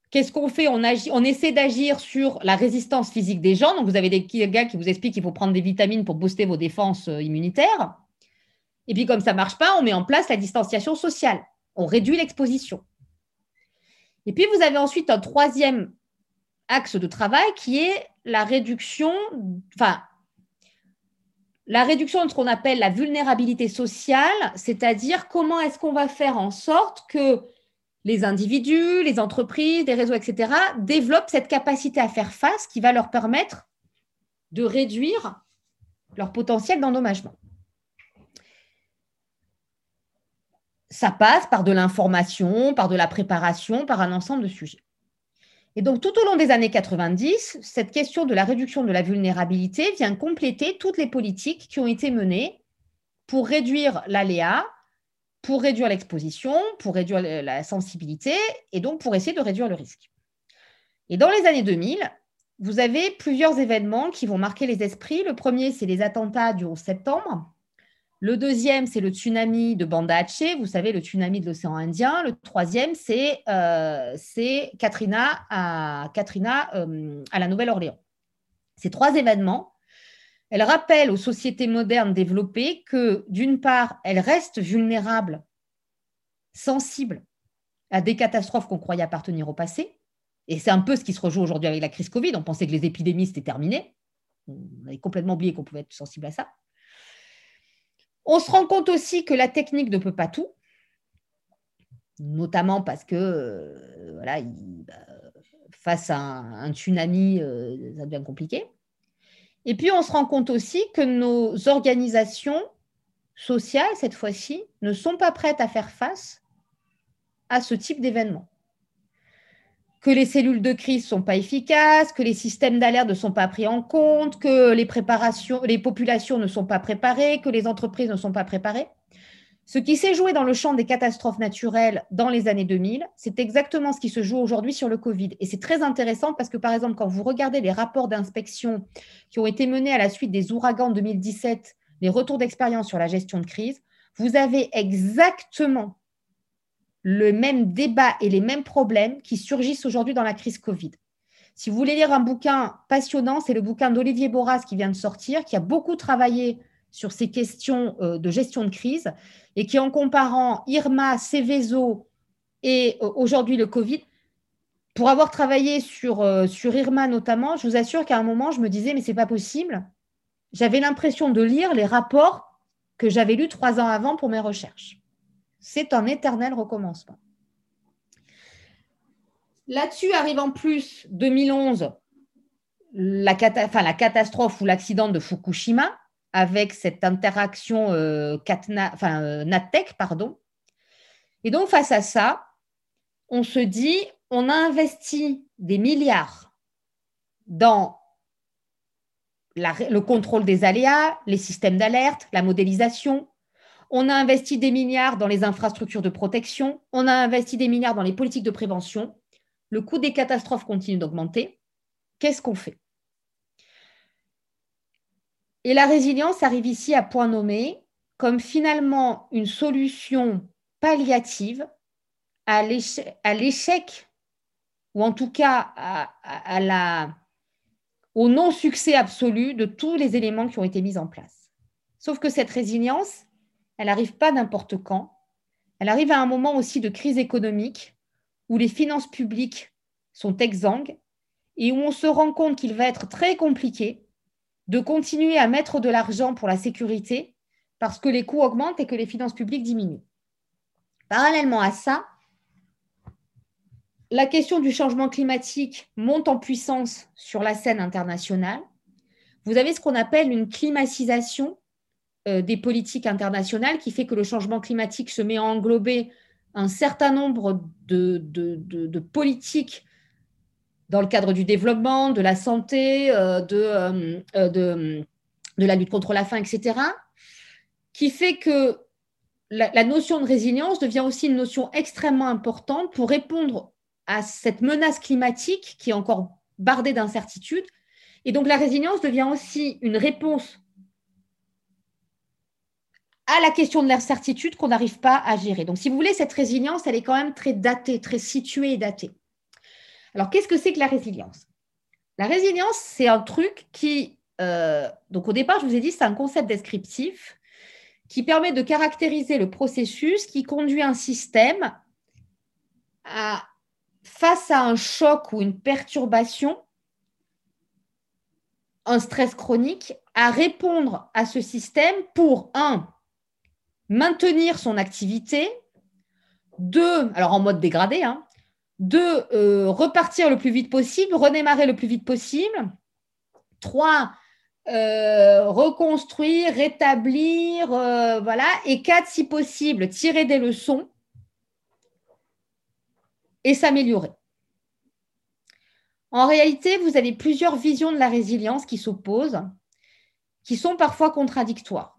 Qu'est-ce qu'on fait? On, on essaie d'agir sur la résistance physique des gens. Donc, vous avez des gars qui vous expliquent qu'il faut prendre des vitamines pour booster vos défenses immunitaires. Et puis, comme ça ne marche pas, on met en place la distanciation sociale. On réduit l'exposition. Et puis, vous avez ensuite un troisième axe de travail qui est la réduction, enfin, la réduction de ce qu'on appelle la vulnérabilité sociale, c'est-à-dire comment est-ce qu'on va faire en sorte que les individus, les entreprises, les réseaux, etc., développent cette capacité à faire face qui va leur permettre de réduire leur potentiel d'endommagement. Ça passe par de l'information, par de la préparation, par un ensemble de sujets. Et donc, tout au long des années 90, cette question de la réduction de la vulnérabilité vient compléter toutes les politiques qui ont été menées pour réduire l'aléa, pour réduire l'exposition, pour réduire la sensibilité et donc pour essayer de réduire le risque. Et dans les années 2000, vous avez plusieurs événements qui vont marquer les esprits. Le premier, c'est les attentats du 11 septembre, le deuxième, c'est le tsunami de Banda Aceh, vous savez, le tsunami de l'océan Indien. Le troisième, c'est euh, Katrina, à, euh, à la Nouvelle-Orléans. Ces trois événements, elles rappellent aux sociétés modernes développées que, d'une part, elles restent vulnérables, sensibles à des catastrophes qu'on croyait appartenir au passé. Et c'est un peu ce qui se rejoue aujourd'hui avec la crise Covid. On pensait que les épidémies, c'était terminé. On avait complètement oublié qu'on pouvait être sensible à ça. On se rend compte aussi que la technique ne peut pas tout, notamment parce que euh, bah, face à un, tsunami, euh, ça devient compliqué. Et puis on se rend compte aussi que nos organisations sociales, cette fois-ci, ne sont pas prêtes à faire face à ce type d'événement que les cellules de crise ne sont pas efficaces, que les systèmes d'alerte ne sont pas pris en compte, que les, préparations, les populations ne sont pas préparées, que les entreprises ne sont pas préparées. Ce qui s'est joué dans le champ des catastrophes naturelles dans les années 2000, c'est exactement ce qui se joue aujourd'hui sur le Covid. Et c'est très intéressant parce que, par exemple, quand vous regardez les rapports d'inspection qui ont été menés à la suite des ouragans 2017, les retours d'expérience sur la gestion de crise, vous avez exactement le même débat et les mêmes problèmes qui surgissent aujourd'hui dans la crise Covid. Si vous voulez lire un bouquin passionnant, c'est le bouquin d'Olivier Boras qui vient de sortir, qui a beaucoup travaillé sur ces questions euh, de gestion de crise et qui, en comparant Irma, Céveso et euh, aujourd'hui le Covid, pour avoir travaillé sur, euh, sur Irma notamment, je vous assure qu'à un moment, je me disais, mais c'est pas possible. J'avais l'impression de lire les rapports que j'avais lus trois ans avant pour mes recherches. C'est un éternel recommencement. Là-dessus arrive en plus 2011 la, la catastrophe ou l'accident de Fukushima avec cette interaction euh, enfin, euh, pardon. Et donc, face à ça, on se dit, on a investi des milliards dans le contrôle des aléas, les systèmes d'alerte, la modélisation. On a investi des milliards dans les infrastructures de protection. On a investi des milliards dans les politiques de prévention. Le coût des catastrophes continue d'augmenter. Qu'est-ce qu'on fait? Et la résilience arrive ici à point nommé comme finalement une solution palliative à l'échec, ou en tout cas au non-succès absolu de tous les éléments qui ont été mis en place. Sauf que cette résilience, elle n'arrive pas n'importe quand. Elle arrive à un moment aussi de crise économique où les finances publiques sont exsangues et où on se rend compte qu'il va être très compliqué de continuer à mettre de l'argent pour la sécurité parce que les coûts augmentent et que les finances publiques diminuent. Parallèlement à ça, la question du changement climatique monte en puissance sur la scène internationale. Vous avez ce qu'on appelle une climatisation des politiques internationales qui fait que le changement climatique se met à englober un certain nombre de, politiques dans le cadre du développement, de la santé, euh, euh, de, la lutte contre la faim, etc., qui fait que la, notion de résilience devient aussi une notion extrêmement importante pour répondre à cette menace climatique qui est encore bardée d'incertitudes. Et donc la résilience devient aussi une réponse à la question de l'incertitude qu'on n'arrive pas à gérer. Donc si vous voulez, cette résilience, elle est quand même très datée, très située et datée. Alors qu'est-ce que c'est que la résilience? La résilience, c'est un truc qui, euh, donc au départ, je vous ai dit, c'est un concept descriptif qui permet de caractériser le processus qui conduit un système à, face à un choc ou une perturbation, un stress chronique, à répondre à ce système pour, un, maintenir son activité, deux, alors en mode dégradé, hein, deux, euh, repartir le plus vite possible, redémarrer le plus vite possible, trois, euh, reconstruire, rétablir, euh, voilà, et quatre, si possible, tirer des leçons et s'améliorer. En réalité, vous avez plusieurs visions de la résilience qui s'opposent, qui sont parfois contradictoires.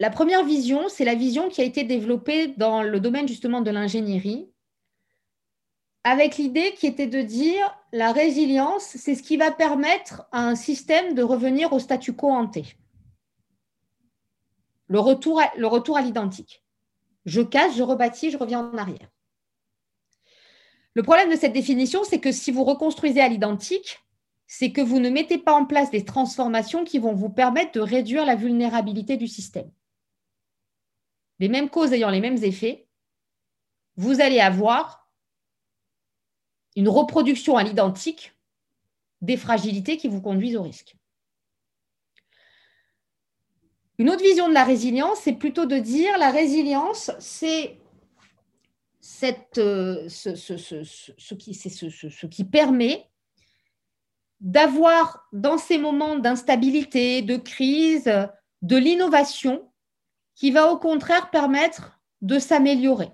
La première vision, c'est la vision qui a été développée dans le domaine justement de l'ingénierie, avec l'idée qui était de dire la résilience, c'est ce qui va permettre à un système de revenir au statu quo ante. Le le retour à l'identique. Je casse, je rebâtis, je reviens en arrière. Le problème de cette définition, c'est que si vous reconstruisez à l'identique, c'est que vous ne mettez pas en place des transformations qui vont vous permettre de réduire la vulnérabilité du système. Les mêmes causes ayant les mêmes effets, vous allez avoir une reproduction à l'identique des fragilités qui vous conduisent au risque. Une autre vision de la résilience, c'est plutôt de dire la résilience, c'est ce, qui, ce, qui permet d'avoir dans ces moments d'instabilité, de crise, de l'innovation qui va au contraire permettre de s'améliorer.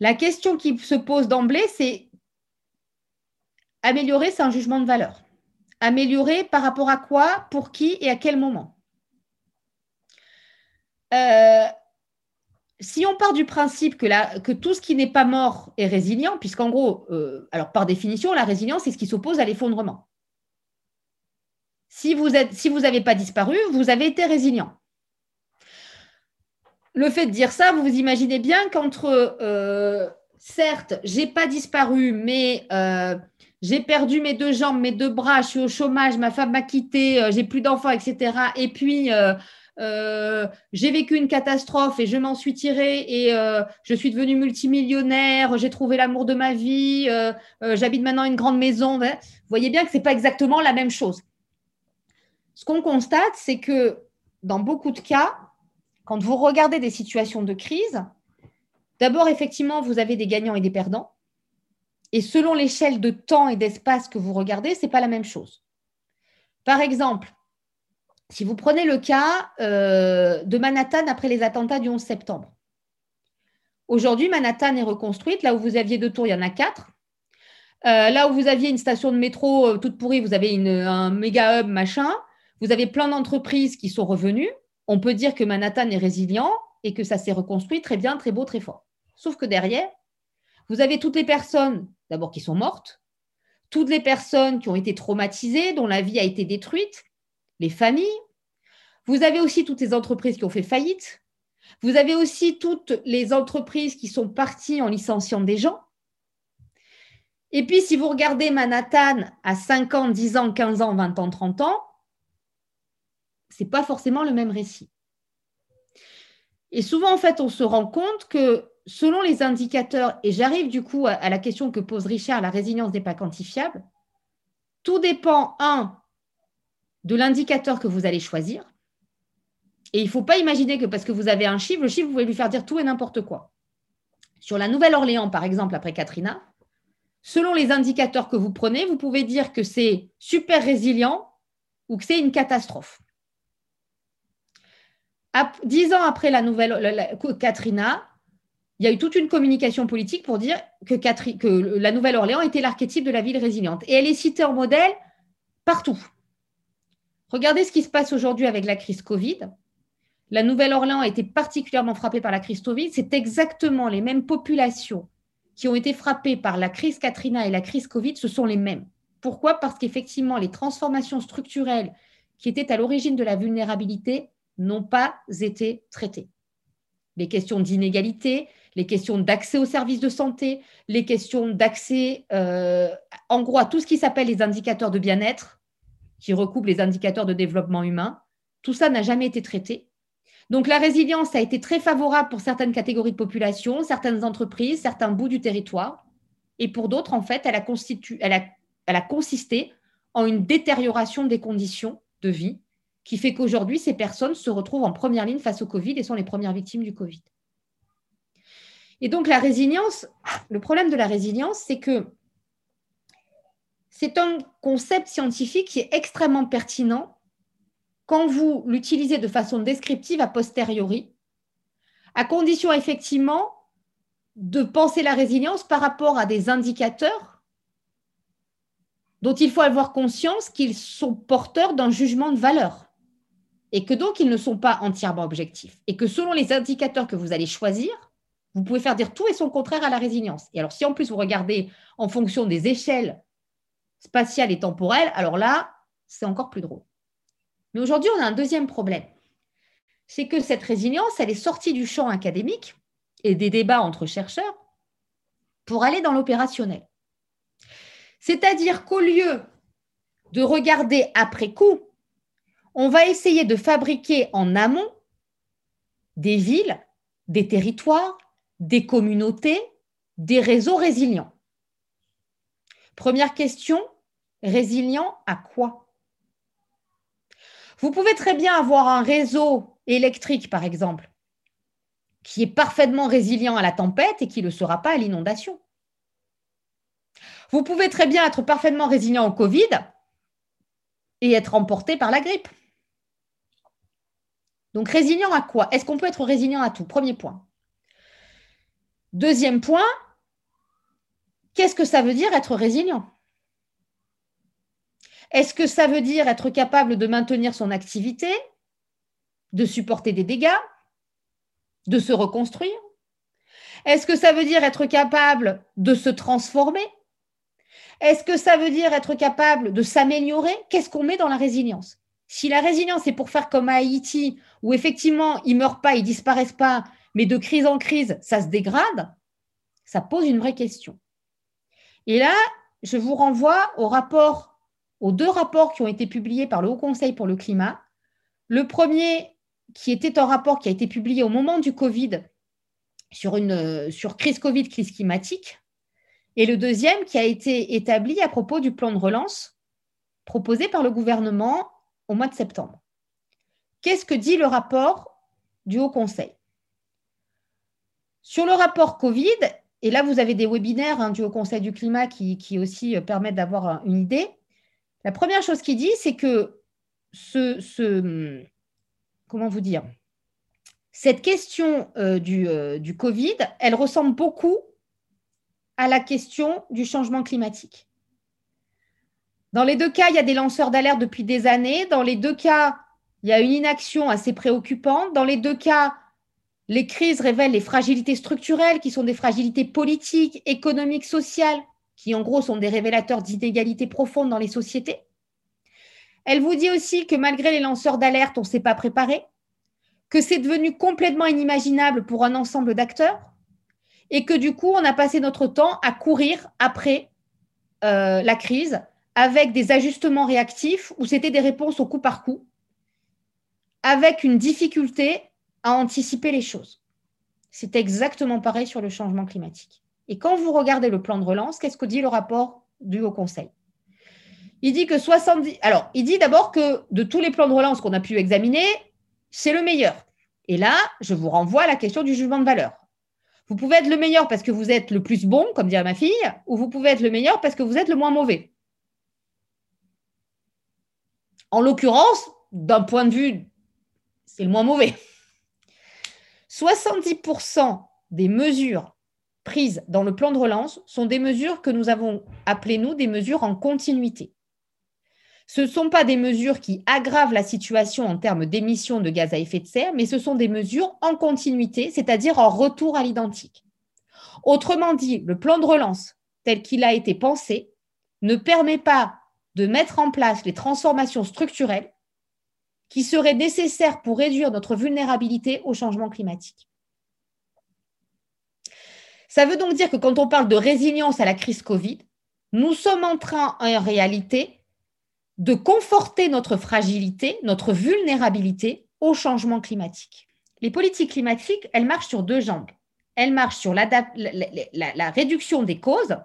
La question qui se pose d'emblée, c'est améliorer, c'est un jugement de valeur. Améliorer par rapport à quoi, pour qui et à quel moment? Euh, si on part du principe que, tout ce qui n'est pas mort est résilient, puisqu'en gros, euh, par définition, la résilience, c'est ce qui s'oppose à l'effondrement. Si vous n'avez si pas disparu, vous avez été résilient le fait de dire ça, vous vous imaginez bien qu'entre, euh, certes, j'ai pas disparu, mais euh, j'ai perdu mes deux jambes, mes deux bras, je suis au chômage, ma femme m'a quitté, euh, j'ai plus d'enfants, etc. Et puis, euh, j'ai vécu une catastrophe et je m'en suis tirée et euh, je suis devenue multimillionnaire, j'ai trouvé l'amour de ma vie, j'habite maintenant une grande maison. Vous voyez bien que ce n'est pas exactement la même chose. Ce qu'on constate, c'est que dans beaucoup de cas, quand vous regardez des situations de crise, d'abord, effectivement, vous avez des gagnants et des perdants. Et selon l'échelle de temps et d'espace que vous regardez, ce n'est pas la même chose. Par exemple, si vous prenez le cas euh, de Manhattan après les attentats du 11 septembre. Aujourd'hui, Manhattan est reconstruite. Là où vous aviez deux tours, il y en a quatre. Euh, là où vous aviez une station de métro euh, toute pourrie, vous avez un méga hub, machin. Vous avez plein d'entreprises qui sont revenues. On peut dire que Manhattan est résilient et que ça s'est reconstruit très bien, très beau, très fort. Sauf que derrière, vous avez toutes les personnes, d'abord qui sont mortes, toutes les personnes qui ont été traumatisées, dont la vie a été détruite, les familles. Vous avez aussi toutes les entreprises qui ont fait faillite. Vous avez aussi toutes les entreprises qui sont parties en licenciant des gens. Et puis, si vous regardez Manhattan à 5 ans, 10 ans, 15 ans, 20 ans, 30 ans, ce n'est pas forcément le même récit. Et souvent, en fait, on se rend compte que selon les indicateurs, et j'arrive du coup à, la question que pose Richard, la résilience n'est pas quantifiable, tout dépend, un, de l'indicateur que vous allez choisir. Et il ne faut pas imaginer que parce que vous avez un chiffre, le chiffre, vous pouvez lui faire dire tout et n'importe quoi. Sur la Nouvelle-Orléans, par exemple, après Katrina, selon les indicateurs que vous prenez, vous pouvez dire que c'est super résilient ou que c'est une catastrophe. Dix ans après la nouvelle Katrina, il y a eu toute une communication politique pour dire que, la Nouvelle-Orléans était l'archétype de la ville résiliente. Et elle est citée en modèle partout. Regardez ce qui se passe aujourd'hui avec la crise Covid. La Nouvelle-Orléans a été particulièrement frappée par la crise Covid. C'est exactement les mêmes populations qui ont été frappées par la crise Katrina et la crise Covid, ce sont les mêmes. Pourquoi? Parce qu'effectivement, les transformations structurelles qui étaient à l'origine de la vulnérabilité n'ont pas été traitées. Les questions d'inégalité, les questions d'accès aux services de santé, les questions d'accès, euh, en gros, à tout ce qui s'appelle les indicateurs de bien-être, qui recoupent les indicateurs de développement humain. Tout ça n'a jamais été traité. Donc la résilience a été très favorable pour certaines catégories de population, certaines entreprises, certains bouts du territoire. Et pour d'autres, en fait, elle a, consisté en une détérioration des conditions de vie qui fait qu'aujourd'hui, ces personnes se retrouvent en première ligne face au Covid et sont les premières victimes du Covid. Et donc la résilience, le problème de la résilience, c'est que c'est un concept scientifique qui est extrêmement pertinent quand vous l'utilisez de façon descriptive a posteriori, à condition effectivement de penser la résilience par rapport à des indicateurs dont il faut avoir conscience qu'ils sont porteurs d'un jugement de valeur et que donc ils ne sont pas entièrement objectifs et que selon les indicateurs que vous allez choisir, vous pouvez faire dire tout et son contraire à la résilience. Et alors, si en plus vous regardez en fonction des échelles spatiales et temporelles, alors là, c'est encore plus drôle. Mais aujourd'hui, on a un deuxième problème. C'est que cette résilience, elle est sortie du champ académique et des débats entre chercheurs pour aller dans l'opérationnel. C'est-à-dire qu'au lieu de regarder après coup, on va essayer de fabriquer en amont des villes, des territoires, des communautés, des réseaux résilients. Première question, résilient à quoi? Vous pouvez très bien avoir un réseau électrique, par exemple, qui est parfaitement résilient à la tempête et qui ne le sera pas à l'inondation. Vous pouvez très bien être parfaitement résilient au Covid et être emporté par la grippe. Donc résilient à quoi? Est-ce qu'on peut être résilient à tout? Premier point. Deuxième point, qu'est-ce que ça veut dire être résilient? Est-ce que ça veut dire être capable de maintenir son activité, de supporter des dégâts, de se reconstruire? Est-ce que ça veut dire être capable de se transformer? Est-ce que ça veut dire être capable de s'améliorer? Qu'est-ce qu'on met dans la résilience? Si la résilience est pour faire comme à Haïti, où effectivement ils ne meurent pas, ils ne disparaissent pas, mais de crise en crise, ça se dégrade, ça pose une vraie question. Et là, je vous renvoie aux deux rapports qui ont été publiés par le Haut Conseil pour le climat. Le premier, qui était un rapport qui a été publié au moment du Covid sur, une, sur crise Covid, crise climatique, et le deuxième qui a été établi à propos du plan de relance proposé par le gouvernement au mois de septembre. Qu'est-ce que dit le rapport du Haut Conseil? Sur le rapport Covid, et là vous avez des webinaires hein, du Haut Conseil du climat qui, aussi euh, permettent d'avoir une idée, la première chose qu'il dit, c'est que ce, comment vous dire, cette question euh, du, euh, du Covid, elle ressemble beaucoup à la question du changement climatique. Dans les deux cas, il y a des lanceurs d'alerte depuis des années. Dans les deux cas, il y a une inaction assez préoccupante. Dans les deux cas, les crises révèlent les fragilités structurelles, qui sont des fragilités politiques, économiques, sociales, qui en gros sont des révélateurs d'inégalités profondes dans les sociétés. Elle vous dit aussi que malgré les lanceurs d'alerte, on ne s'est pas préparé, que c'est devenu complètement inimaginable pour un ensemble d'acteurs, et que du coup, on a passé notre temps à courir après euh, la crise avec des ajustements réactifs où c'était des réponses au coup par coup, avec une difficulté à anticiper les choses. C'est exactement pareil sur le changement climatique. Et quand vous regardez le plan de relance, qu'est-ce que dit le rapport du Haut Conseil? Il dit que 70. Alors, il dit d'abord que de tous les plans de relance qu'on a pu examiner, c'est le meilleur. Et là, je vous renvoie à la question du jugement de valeur. Vous pouvez être le meilleur parce que vous êtes le plus bon, comme dirait ma fille, ou vous pouvez être le meilleur parce que vous êtes le moins mauvais. En l'occurrence, d'un point de vue, c'est le moins mauvais. 70% des mesures prises dans le plan de relance sont des mesures que nous avons appelées, nous, des mesures en continuité. Ce ne sont pas des mesures qui aggravent la situation en termes d'émissions de gaz à effet de serre, mais ce sont des mesures en continuité, c'est-à-dire en retour à l'identique. Autrement dit, le plan de relance tel qu'il a été pensé ne permet pas de mettre en place les transformations structurelles qui seraient nécessaires pour réduire notre vulnérabilité au changement climatique. Ça veut donc dire que quand on parle de résilience à la crise Covid, nous sommes en train en réalité de conforter notre fragilité, notre vulnérabilité au changement climatique. Les politiques climatiques, elles marchent sur deux jambes. Elles marchent sur la, réduction des causes,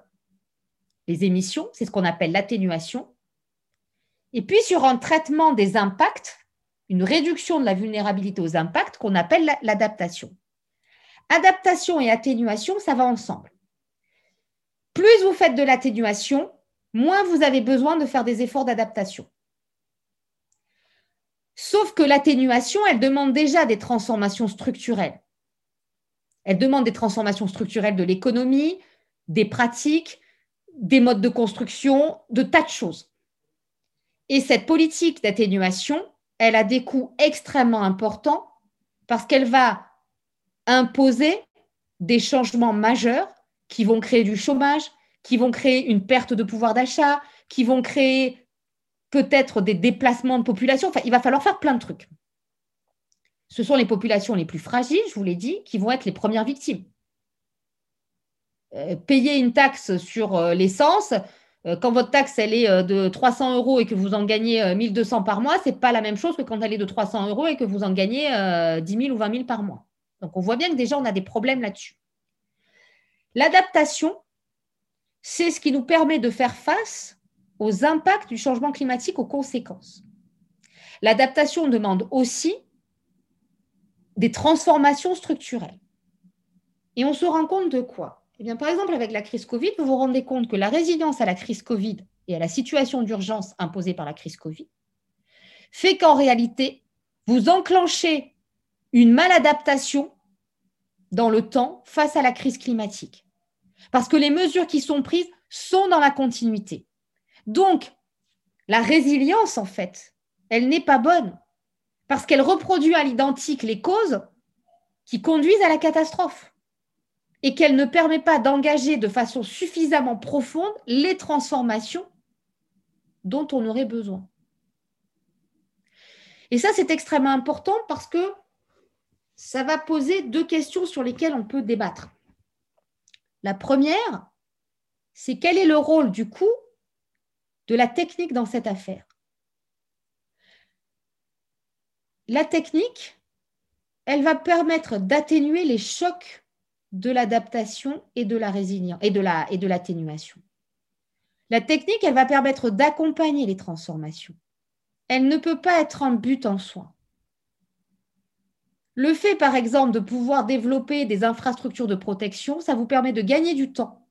les émissions, c'est ce qu'on appelle l'atténuation, et puis sur un traitement des impacts, une réduction de la vulnérabilité aux impacts qu'on appelle l'adaptation. Adaptation et atténuation, ça va ensemble. Plus vous faites de l'atténuation, moins vous avez besoin de faire des efforts d'adaptation. Sauf que l'atténuation, elle demande déjà des transformations structurelles. Elle demande des transformations structurelles de l'économie, des pratiques, des modes de construction, de tas de choses. Et cette politique d'atténuation, elle a des coûts extrêmement importants parce qu'elle va imposer des changements majeurs qui vont créer du chômage, qui vont créer une perte de pouvoir d'achat, qui vont créer peut-être des déplacements de population. Enfin, il va falloir faire plein de trucs. Ce sont les populations les plus fragiles, je vous l'ai dit, qui vont être les premières victimes. Euh, payer une taxe sur euh, l'essence, quand votre taxe elle est de 300 euros et que vous en gagnez 1200 par mois, ce n'est pas la même chose que quand elle est de 300 euros et que vous en gagnez 10 000 ou 20 000 par mois. Donc on voit bien que déjà on a des problèmes là-dessus. L'adaptation, c'est ce qui nous permet de faire face aux impacts du changement climatique, aux conséquences. L'adaptation demande aussi des transformations structurelles. Et on se rend compte de quoi? Eh Par exemple, avec la crise Covid, vous vous rendez compte que la résilience à la crise Covid et à la situation d'urgence imposée par la crise Covid fait qu'en réalité, vous enclenchez une maladaptation dans le temps face à la crise climatique. Parce que les mesures qui sont prises sont dans la continuité. Donc, la résilience, en fait, elle n'est pas bonne parce qu'elle reproduit à l'identique les causes qui conduisent à la catastrophe et qu'elle ne permet pas d'engager de façon suffisamment profonde les transformations dont on aurait besoin. Et ça, c'est extrêmement important parce que ça va poser deux questions sur lesquelles on peut débattre. La première, c'est quel est le rôle du coup de la technique dans cette affaire? La technique, elle va permettre d'atténuer les chocs de l'adaptation et de la résilience et de l'atténuation. La technique, elle va permettre d'accompagner les transformations. Elle ne peut pas être un but en soi. Le fait, par exemple, de pouvoir développer des infrastructures de protection, ça vous permet de gagner du temps.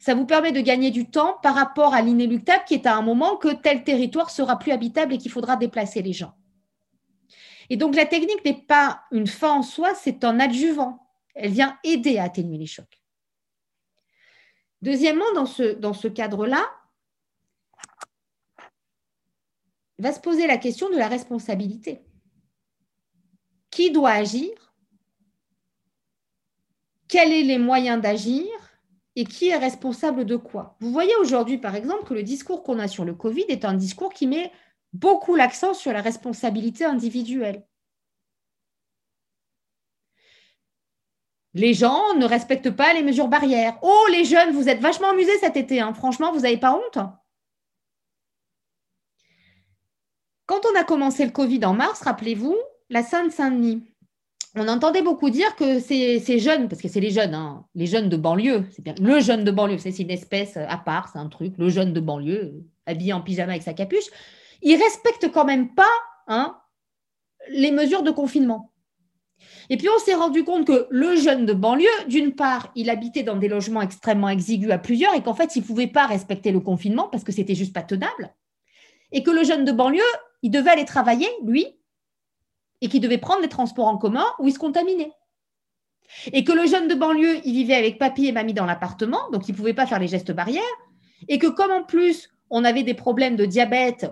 Ça vous permet de gagner du temps par rapport à l'inéluctable qui est à un moment que tel territoire sera plus habitable et qu'il faudra déplacer les gens. Et donc la technique n'est pas une fin en soi, c'est un adjuvant. Elle vient aider à atténuer les chocs. Deuxièmement, dans ce, cadre-là, va se poser la question de la responsabilité. Qui doit agir? Quels sont les moyens d'agir? Et qui est responsable de quoi? Vous voyez aujourd'hui, par exemple, que le discours qu'on a sur le Covid est un discours qui met beaucoup l'accent sur la responsabilité individuelle. Les gens ne respectent pas les mesures barrières. Oh, les jeunes, vous êtes vachement amusés cet été. Hein. Franchement, vous n'avez pas honte Quand on a commencé le Covid en mars, rappelez-vous, la Seine-Saint-Denis, on entendait beaucoup dire que ces, jeunes, parce que c'est les jeunes, hein, les jeunes de banlieue, c'est bien le jeune de banlieue, c'est une espèce à part, c'est un truc, le jeune de banlieue, habillé en pyjama avec sa capuche, ils respectent quand même pas hein, les mesures de confinement. Et puis on s'est rendu compte que le jeune de banlieue, d'une part, il habitait dans des logements extrêmement exigus à plusieurs et qu'en fait, il ne pouvait pas respecter le confinement parce que c'était juste pas tenable. Et que le jeune de banlieue, il devait aller travailler, lui, et qu'il devait prendre les transports en commun où il se contaminait. Et que le jeune de banlieue, il vivait avec papy et mamie dans l'appartement, donc il ne pouvait pas faire les gestes barrières. Et que comme en plus, on avait des problèmes de diabète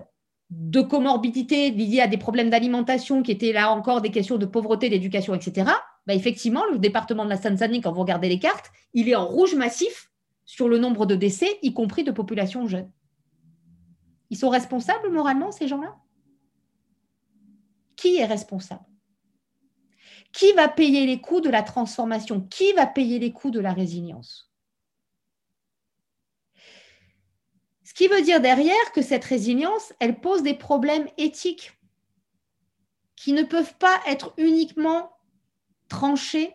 de comorbidité liées à des problèmes d'alimentation qui étaient là encore des questions de pauvreté, d'éducation, etc., bah effectivement, le département de la Seine-Saint-Denis, quand vous regardez les cartes, il est en rouge massif sur le nombre de décès, y compris de populations jeunes. Ils sont responsables moralement, ces gens-là? Qui est responsable? Qui va payer les coûts de la transformation? Qui va payer les coûts de la résilience Ce qui veut dire derrière que cette résilience, elle pose des problèmes éthiques qui ne peuvent pas être uniquement tranchés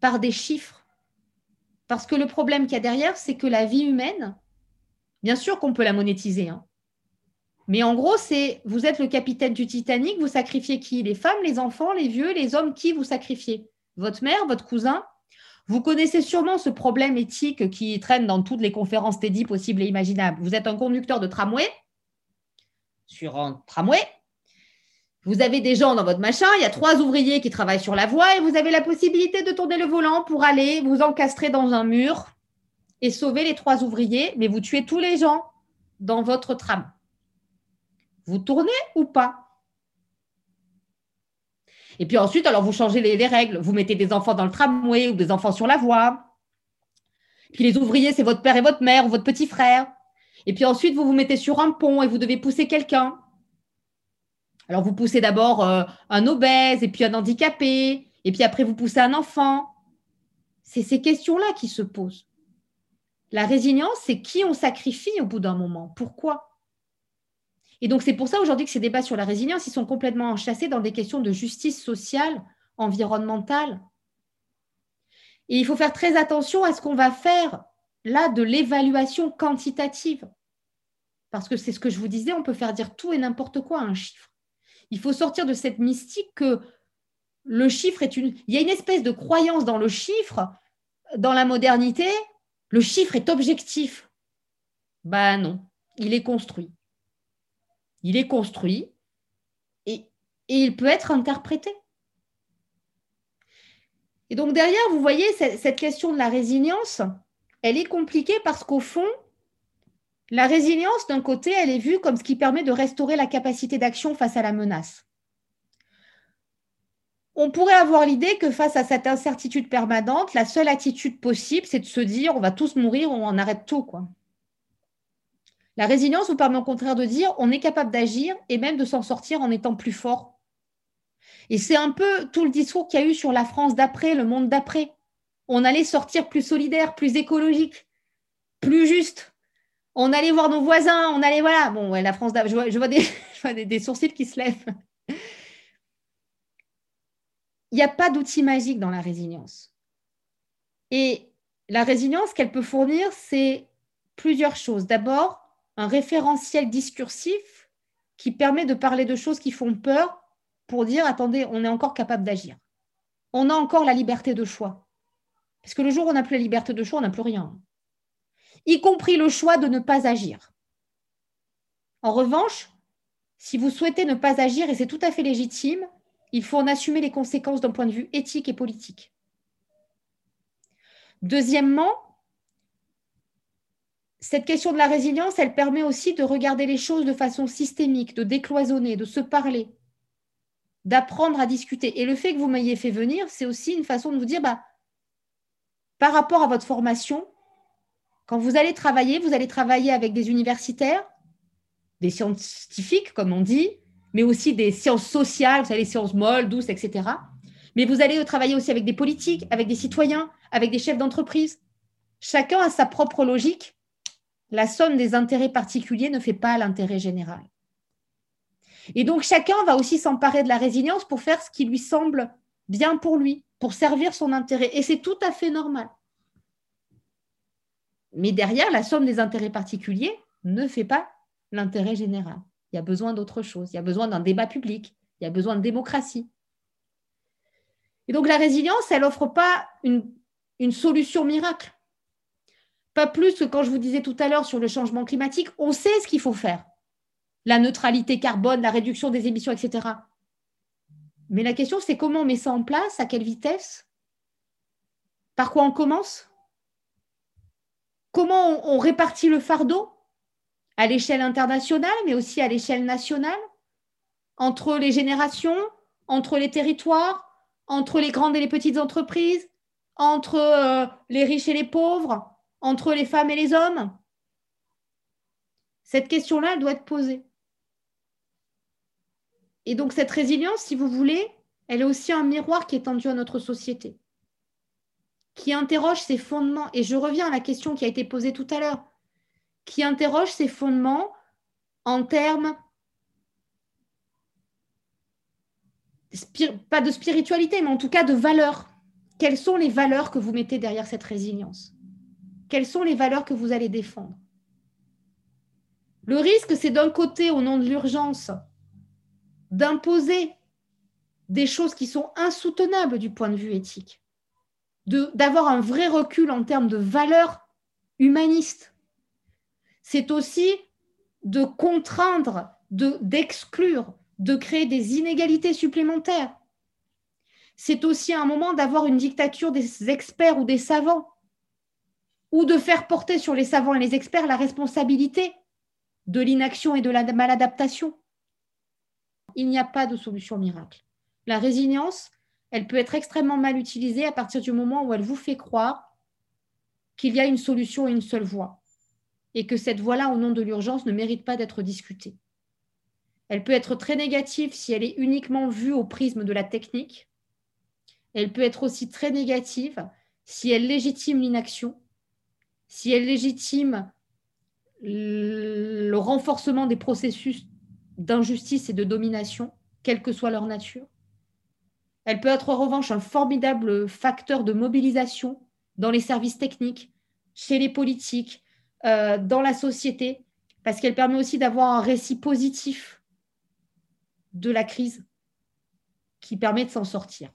par des chiffres. Parce que le problème qu'il y a derrière, c'est que la vie humaine, bien sûr qu'on peut la monétiser, hein. mais en gros, c'est vous êtes le capitaine du Titanic, vous sacrifiez qui? Les femmes, les enfants, les vieux, les hommes, qui vous sacrifiez? Votre mère, votre cousin vous connaissez sûrement ce problème éthique qui traîne dans toutes les conférences TEDI possibles et imaginables. Vous êtes un conducteur de tramway sur un tramway. Vous avez des gens dans votre machin, il y a trois ouvriers qui travaillent sur la voie et vous avez la possibilité de tourner le volant pour aller vous encastrer dans un mur et sauver les trois ouvriers, mais vous tuez tous les gens dans votre tram. Vous tournez ou pas? Et puis ensuite, alors vous changez les, règles. Vous mettez des enfants dans le tramway ou des enfants sur la voie. Puis les ouvriers, c'est votre père et votre mère ou votre petit frère. Et puis ensuite, vous vous mettez sur un pont et vous devez pousser quelqu'un. Alors vous poussez d'abord euh, un obèse et puis un handicapé. Et puis après, vous poussez un enfant. C'est ces questions-là qui se posent. La résilience, c'est qui on sacrifie au bout d'un moment. Pourquoi? Et donc, c'est pour ça aujourd'hui que ces débats sur la résilience, ils sont complètement enchâssés dans des questions de justice sociale, environnementale. Et il faut faire très attention à ce qu'on va faire là de l'évaluation quantitative. Parce que c'est ce que je vous disais, on peut faire dire tout et n'importe quoi à un chiffre. Il faut sortir de cette mystique que le chiffre est une... Il y a une espèce de croyance dans le chiffre, dans la modernité, le chiffre est objectif. Ben non, il est construit il est construit et, il peut être interprété. Et donc derrière, vous voyez, cette, question de la résilience, elle est compliquée parce qu'au fond, la résilience, d'un côté, elle est vue comme ce qui permet de restaurer la capacité d'action face à la menace. On pourrait avoir l'idée que face à cette incertitude permanente, la seule attitude possible, c'est de se dire on va tous mourir, on arrête tout. La résilience vous permet au contraire de dire on est capable d'agir et même de s'en sortir en étant plus fort. Et c'est un peu tout le discours qu'il y a eu sur la France d'après, le monde d'après. On allait sortir plus solidaire, plus écologique, plus juste. On allait voir nos voisins, on allait, voilà. Bon, la France, vois, *laughs* je vois, des, des sourcils qui se lèvent. il n'y a pas d'outil magique dans la résilience. Et la résilience qu'elle peut fournir, c'est plusieurs choses. D'abord, un référentiel discursif qui permet de parler de choses qui font peur pour dire, attendez, on est encore capable d'agir. On a encore la liberté de choix. Parce que le jour où on n'a plus la liberté de choix, on n'a plus rien. Y compris le choix de ne pas agir. En revanche, si vous souhaitez ne pas agir, et c'est tout à fait légitime, il faut en assumer les conséquences d'un point de vue éthique et politique. Deuxièmement, cette question de la résilience, elle permet aussi de regarder les choses de façon systémique, de décloisonner, de se parler, d'apprendre à discuter. Et le fait que vous m'ayez fait venir, c'est aussi une façon de vous dire, bah, par rapport à votre formation, quand vous allez travailler, vous allez travailler avec des universitaires, des scientifiques, comme on dit, mais aussi des sciences sociales, vous savez, les sciences molles, douces, etc. Mais vous allez travailler aussi avec des politiques, avec des citoyens, avec des chefs d'entreprise. Chacun a sa propre logique. La somme des intérêts particuliers ne fait pas l'intérêt général. Et donc chacun va aussi s'emparer de la résilience pour faire ce qui lui semble bien pour lui, pour servir son intérêt. Et c'est tout à fait normal. Mais derrière, la somme des intérêts particuliers ne fait pas l'intérêt général. Il y a besoin d'autre chose. Il y a besoin d'un débat public. Il y a besoin de démocratie. Et donc la résilience, elle n'offre pas une, une solution miracle. Pas plus que quand je vous disais tout à l'heure sur le changement climatique, on sait ce qu'il faut faire. La neutralité carbone, la réduction des émissions, etc. Mais la question, c'est comment on met ça en place, à quelle vitesse, par quoi on commence, comment on répartit le fardeau? À l'échelle internationale, mais aussi à l'échelle nationale, entre les générations, entre les territoires, entre les grandes et les petites entreprises, entre euh, les riches et les pauvres, entre les femmes et les hommes? Cette question-là, elle doit être posée. Et donc cette résilience, si vous voulez, elle est aussi un miroir qui est tendu à notre société, qui interroge ses fondements. Et je reviens à la question qui a été posée tout à l'heure qui interroge ses fondements en termes pas de spiritualité, mais en tout cas de valeurs. Quelles sont les valeurs que vous mettez derrière cette résilience? Quelles sont les valeurs que vous allez défendre? Le risque, c'est d'un côté, au nom de l'urgence, d'imposer des choses qui sont insoutenables du point de vue éthique, d'avoir un vrai recul en termes de valeurs humanistes, c'est aussi de contraindre, d'exclure, de, créer des inégalités supplémentaires. C'est aussi un moment d'avoir une dictature des experts ou des savants, ou de faire porter sur les savants et les experts la responsabilité de l'inaction et de la maladaptation. Il n'y a pas de solution miracle. La résilience, elle peut être extrêmement mal utilisée à partir du moment où elle vous fait croire qu'il y a une solution et une seule voie et que cette voie-là, au nom de l'urgence, ne mérite pas d'être discutée. Elle peut être très négative si elle est uniquement vue au prisme de la technique. Elle peut être aussi très négative si elle légitime l'inaction, si elle légitime le renforcement des processus d'injustice et de domination, quelle que soit leur nature. Elle peut être en revanche un formidable facteur de mobilisation dans les services techniques, chez les politiques, euh, dans la société, parce qu'elle permet aussi d'avoir un récit positif de la crise qui permet de s'en sortir.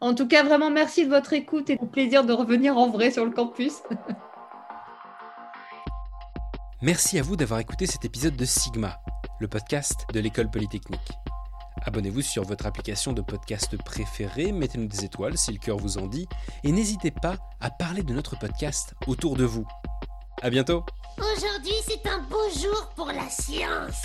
En tout cas, vraiment merci de votre écoute et au plaisir de revenir en vrai sur le campus. Merci à vous d'avoir écouté cet épisode de Sigma, le podcast de l'école polytechnique. Abonnez-vous sur votre application de podcast préférée, mettez-nous des étoiles si le cœur vous en dit, et n'hésitez pas à parler de notre podcast autour de vous. À bientôt Aujourd'hui, c'est un beau jour pour la science